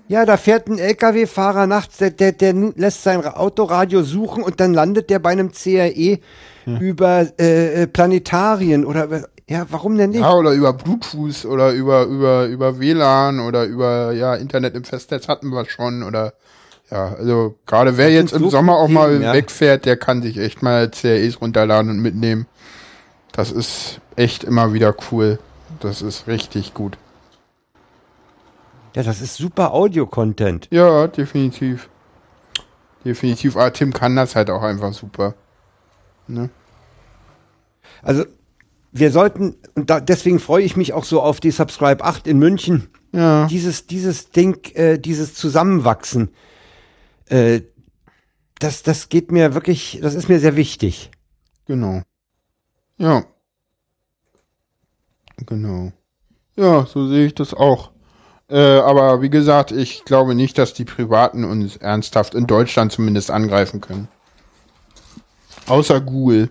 Ja, da fährt ein LKW-Fahrer nachts, der, der, der lässt sein Autoradio suchen und dann landet der bei einem CRE über äh, äh, Planetarien oder ja, warum denn nicht? Ja, oder über Bluetooth oder über, über, über WLAN oder über, ja, Internet im Festnetz hatten wir schon oder, ja, also, gerade wer jetzt im so Sommer auch mal ja. wegfährt, der kann sich echt mal CREs runterladen und mitnehmen. Das ist echt immer wieder cool. Das ist richtig gut. Ja, das ist super Audio-Content. Ja, definitiv. Definitiv. Aber Tim kann das halt auch einfach super. Ne? Also, wir sollten, und da, deswegen freue ich mich auch so auf die Subscribe 8 in München. Ja. Dieses, dieses Ding, äh, dieses Zusammenwachsen, äh, das, das geht mir wirklich, das ist mir sehr wichtig. Genau. Ja. Genau. Ja, so sehe ich das auch. Äh, aber wie gesagt, ich glaube nicht, dass die Privaten uns ernsthaft in Deutschland zumindest angreifen können. Außer Google.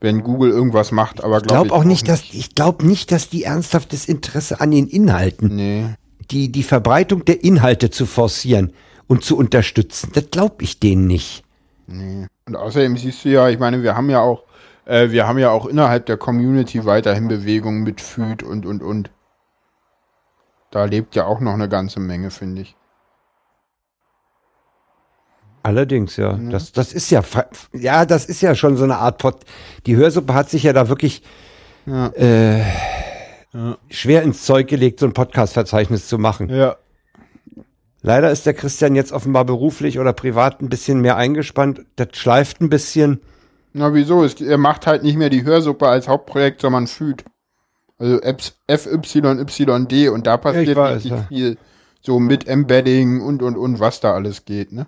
Wenn Google irgendwas macht, aber Ich glaube glaub auch nicht, dass, ich glaube nicht, dass die ernsthaftes Interesse an den Inhalten, Nee. die, die Verbreitung der Inhalte zu forcieren und zu unterstützen, das glaube ich denen nicht. Nee. Und außerdem siehst du ja, ich meine, wir haben ja auch, äh, wir haben ja auch innerhalb der Community weiterhin Bewegungen mit Food und und und. Da lebt ja auch noch eine ganze Menge, finde ich. Allerdings, ja. Das, das ist ja, ja, das ist ja schon so eine Art Pod. Die Hörsuppe hat sich ja da wirklich Ja. äh, Ja. schwer ins Zeug gelegt, so ein Podcast-Verzeichnis zu machen. Ja. Leider ist der Christian jetzt offenbar beruflich oder privat ein bisschen mehr eingespannt. Das schleift ein bisschen. Na, wieso? Er macht halt nicht mehr die Hörsuppe als Hauptprojekt, sondern Food. Also FYYD und da passiert weiß, richtig ja. viel. So mit Embedding und und und was da alles geht, ne?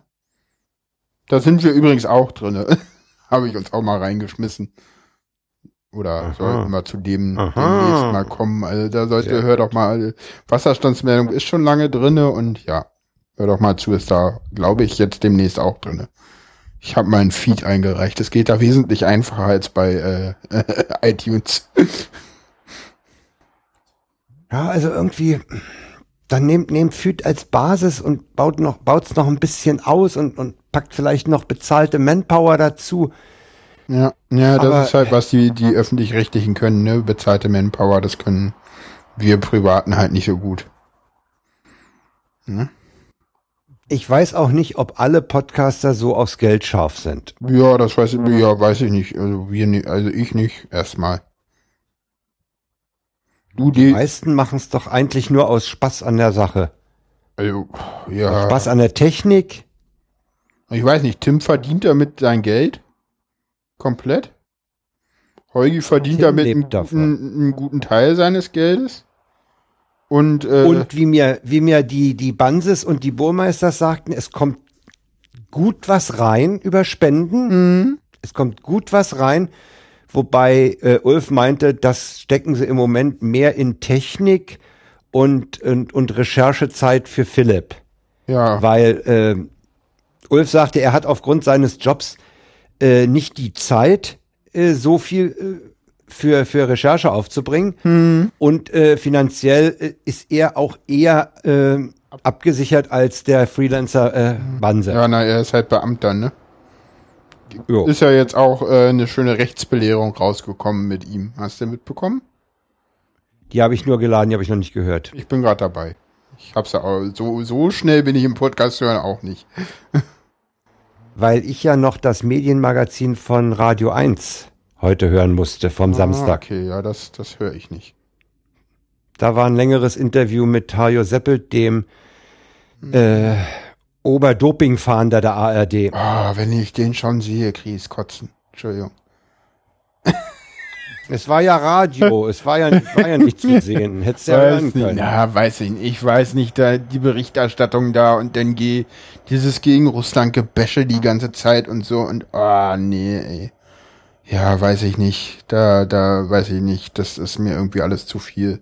Da sind wir übrigens auch drinne. *laughs* Habe ich uns auch mal reingeschmissen. Oder Aha. sollten wir zu dem Aha. demnächst mal kommen. Also da sollte, Sehr hör doch mal, Wasserstandsmeldung ist schon lange drinne und ja, hör doch mal zu, ist da, glaube ich, jetzt demnächst auch drinne. Ich habe meinen Feed eingereicht. Es geht da wesentlich einfacher als bei äh, *laughs* iTunes. Ja, also irgendwie, dann nehmt, nehmt Food als Basis und baut noch, baut's noch ein bisschen aus und, und packt vielleicht noch bezahlte Manpower dazu. Ja, ja, das Aber- ist halt, was die, die Öffentlich-Rechtlichen können, ne? Bezahlte Manpower, das können wir Privaten halt nicht so gut. Ich weiß auch nicht, ob alle Podcaster so aufs Geld scharf sind. Ja, das weiß ich, ja, weiß ich nicht. Also wir nicht, also ich nicht, erstmal. Du, Die die, meisten machen es doch eigentlich nur aus Spaß an der Sache. also, ja, Spaß an der Technik. ich weiß nicht, Tim verdient damit sein Geld? Komplett? Holgi verdient Tim damit einen einen guten Teil seines Geldes? Und, äh, Und wie mir, wie mir die, die Banses und die Burmeisters sagten, es kommt gut was rein über Spenden. Mhm. Es kommt gut was rein. Wobei äh, Ulf meinte, das stecken sie im Moment mehr in Technik und, und, und Recherchezeit für Philipp. ja, Weil äh, Ulf sagte, er hat aufgrund seines Jobs äh, nicht die Zeit, äh, so viel äh, für, für Recherche aufzubringen. Und äh, finanziell äh, ist er auch eher äh, abgesichert als der Freelancer äh, Banse. ja, na, er ist halt Beamter, ne? Jo. Ist ja jetzt auch äh, eine schöne Rechtsbelehrung rausgekommen mit ihm. Hast du mitbekommen? Die habe ich nur geladen, die habe ich noch nicht gehört. Ich bin gerade dabei. Ich hab's ja auch, so, so schnell bin ich im Podcast hören auch nicht. *laughs* Weil ich ja noch das Medienmagazin von Radio 1 heute hören musste vom Samstag. Okay, ja, das, das höre ich nicht. Da war ein längeres Interview mit Tajo Seppelt, dem äh, Oberdopingfahnder der ARD. Ah, wenn ich den schon sehe, kriege ich Kotzen. Entschuldigung. *laughs* Es war ja Radio, *laughs* es war ja, war ja nicht zu sehen. Hättest du ja weiß hören nicht, können. na, weiß ich nicht. Ich weiß nicht, da die Berichterstattung da und dann geh dieses gegen Russland Gebäsche die ganze Zeit und so und ah nee, ey. Ja, weiß ich nicht. Da da weiß ich nicht, das ist mir irgendwie alles zu viel.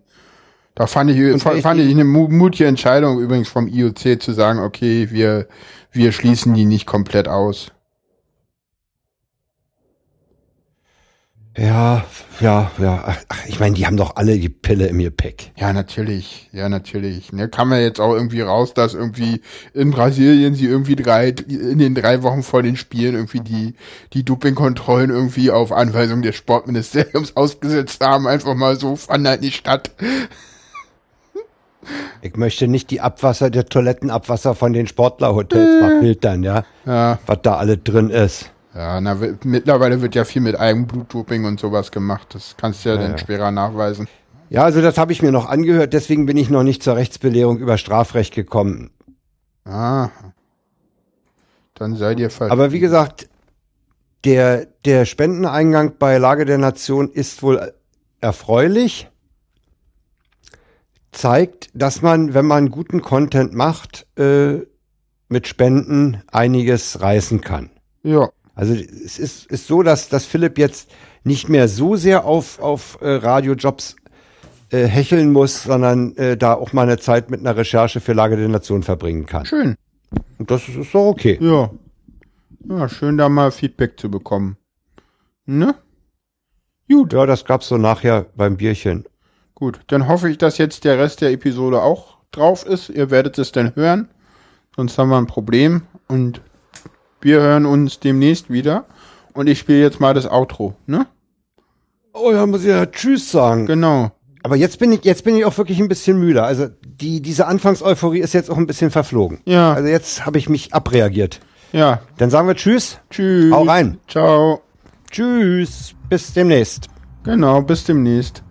Da fand ich fand, fand ich eine mu- mutige Entscheidung übrigens vom IOC zu sagen, okay, wir wir schließen die nicht komplett aus. Ja, ja, ja. Ach, ich meine, die haben doch alle die Pille im Gepäck. Ja, natürlich. Ja, natürlich. Ne, kam ja jetzt auch irgendwie raus, dass irgendwie in Brasilien sie irgendwie drei, in den drei Wochen vor den Spielen irgendwie die, die Dopingkontrollen irgendwie auf Anweisung des Sportministeriums *laughs* ausgesetzt haben. Einfach mal so, fand halt nicht statt. Ich möchte nicht die Abwasser, der Toilettenabwasser von den Sportlerhotels mal filtern, ja. Ja, Was da alles drin ist. Ja, na, mittlerweile wird ja viel mit Eigenblutdoping und sowas gemacht. Das kannst du ja, Ja, dann ja. schwerer nachweisen. Ja, also das habe ich mir noch angehört, deswegen bin ich noch nicht zur Rechtsbelehrung über Strafrecht gekommen. Ah. Dann sei dir ver Aber wie gesagt, der, der Spendeneingang bei Lage der Nation ist wohl erfreulich. Zeigt, dass man, wenn man guten Content macht, äh, mit Spenden einiges reißen kann. Ja. Also es ist, ist so, dass, dass Philipp jetzt nicht mehr so sehr auf, auf äh, Radiojobs äh, hecheln muss, sondern äh, da auch mal eine Zeit mit einer Recherche für Lage der Nation verbringen kann. Schön. Und das ist, ist doch okay. Ja. Ja, schön da mal Feedback zu bekommen. Ne? Gut. Ja, das gab's so nachher beim Bierchen. Gut, dann hoffe ich, dass jetzt der Rest der Episode auch drauf ist. Ihr werdet es dann hören. Sonst haben wir ein Problem. Und wir hören uns demnächst wieder. Und ich spiele jetzt mal das Outro, ne? Oh ja, muss ich ja Tschüss sagen. Genau. Aber jetzt bin ich, jetzt bin ich auch wirklich ein bisschen müde. Also die, diese Anfangseuphorie ist jetzt auch ein bisschen verflogen. Ja. Also jetzt habe ich mich abreagiert. Ja. Dann sagen wir Tschüss. Tschüss. Hau rein. Ciao. Tschüss. Bis demnächst. Genau, bis demnächst.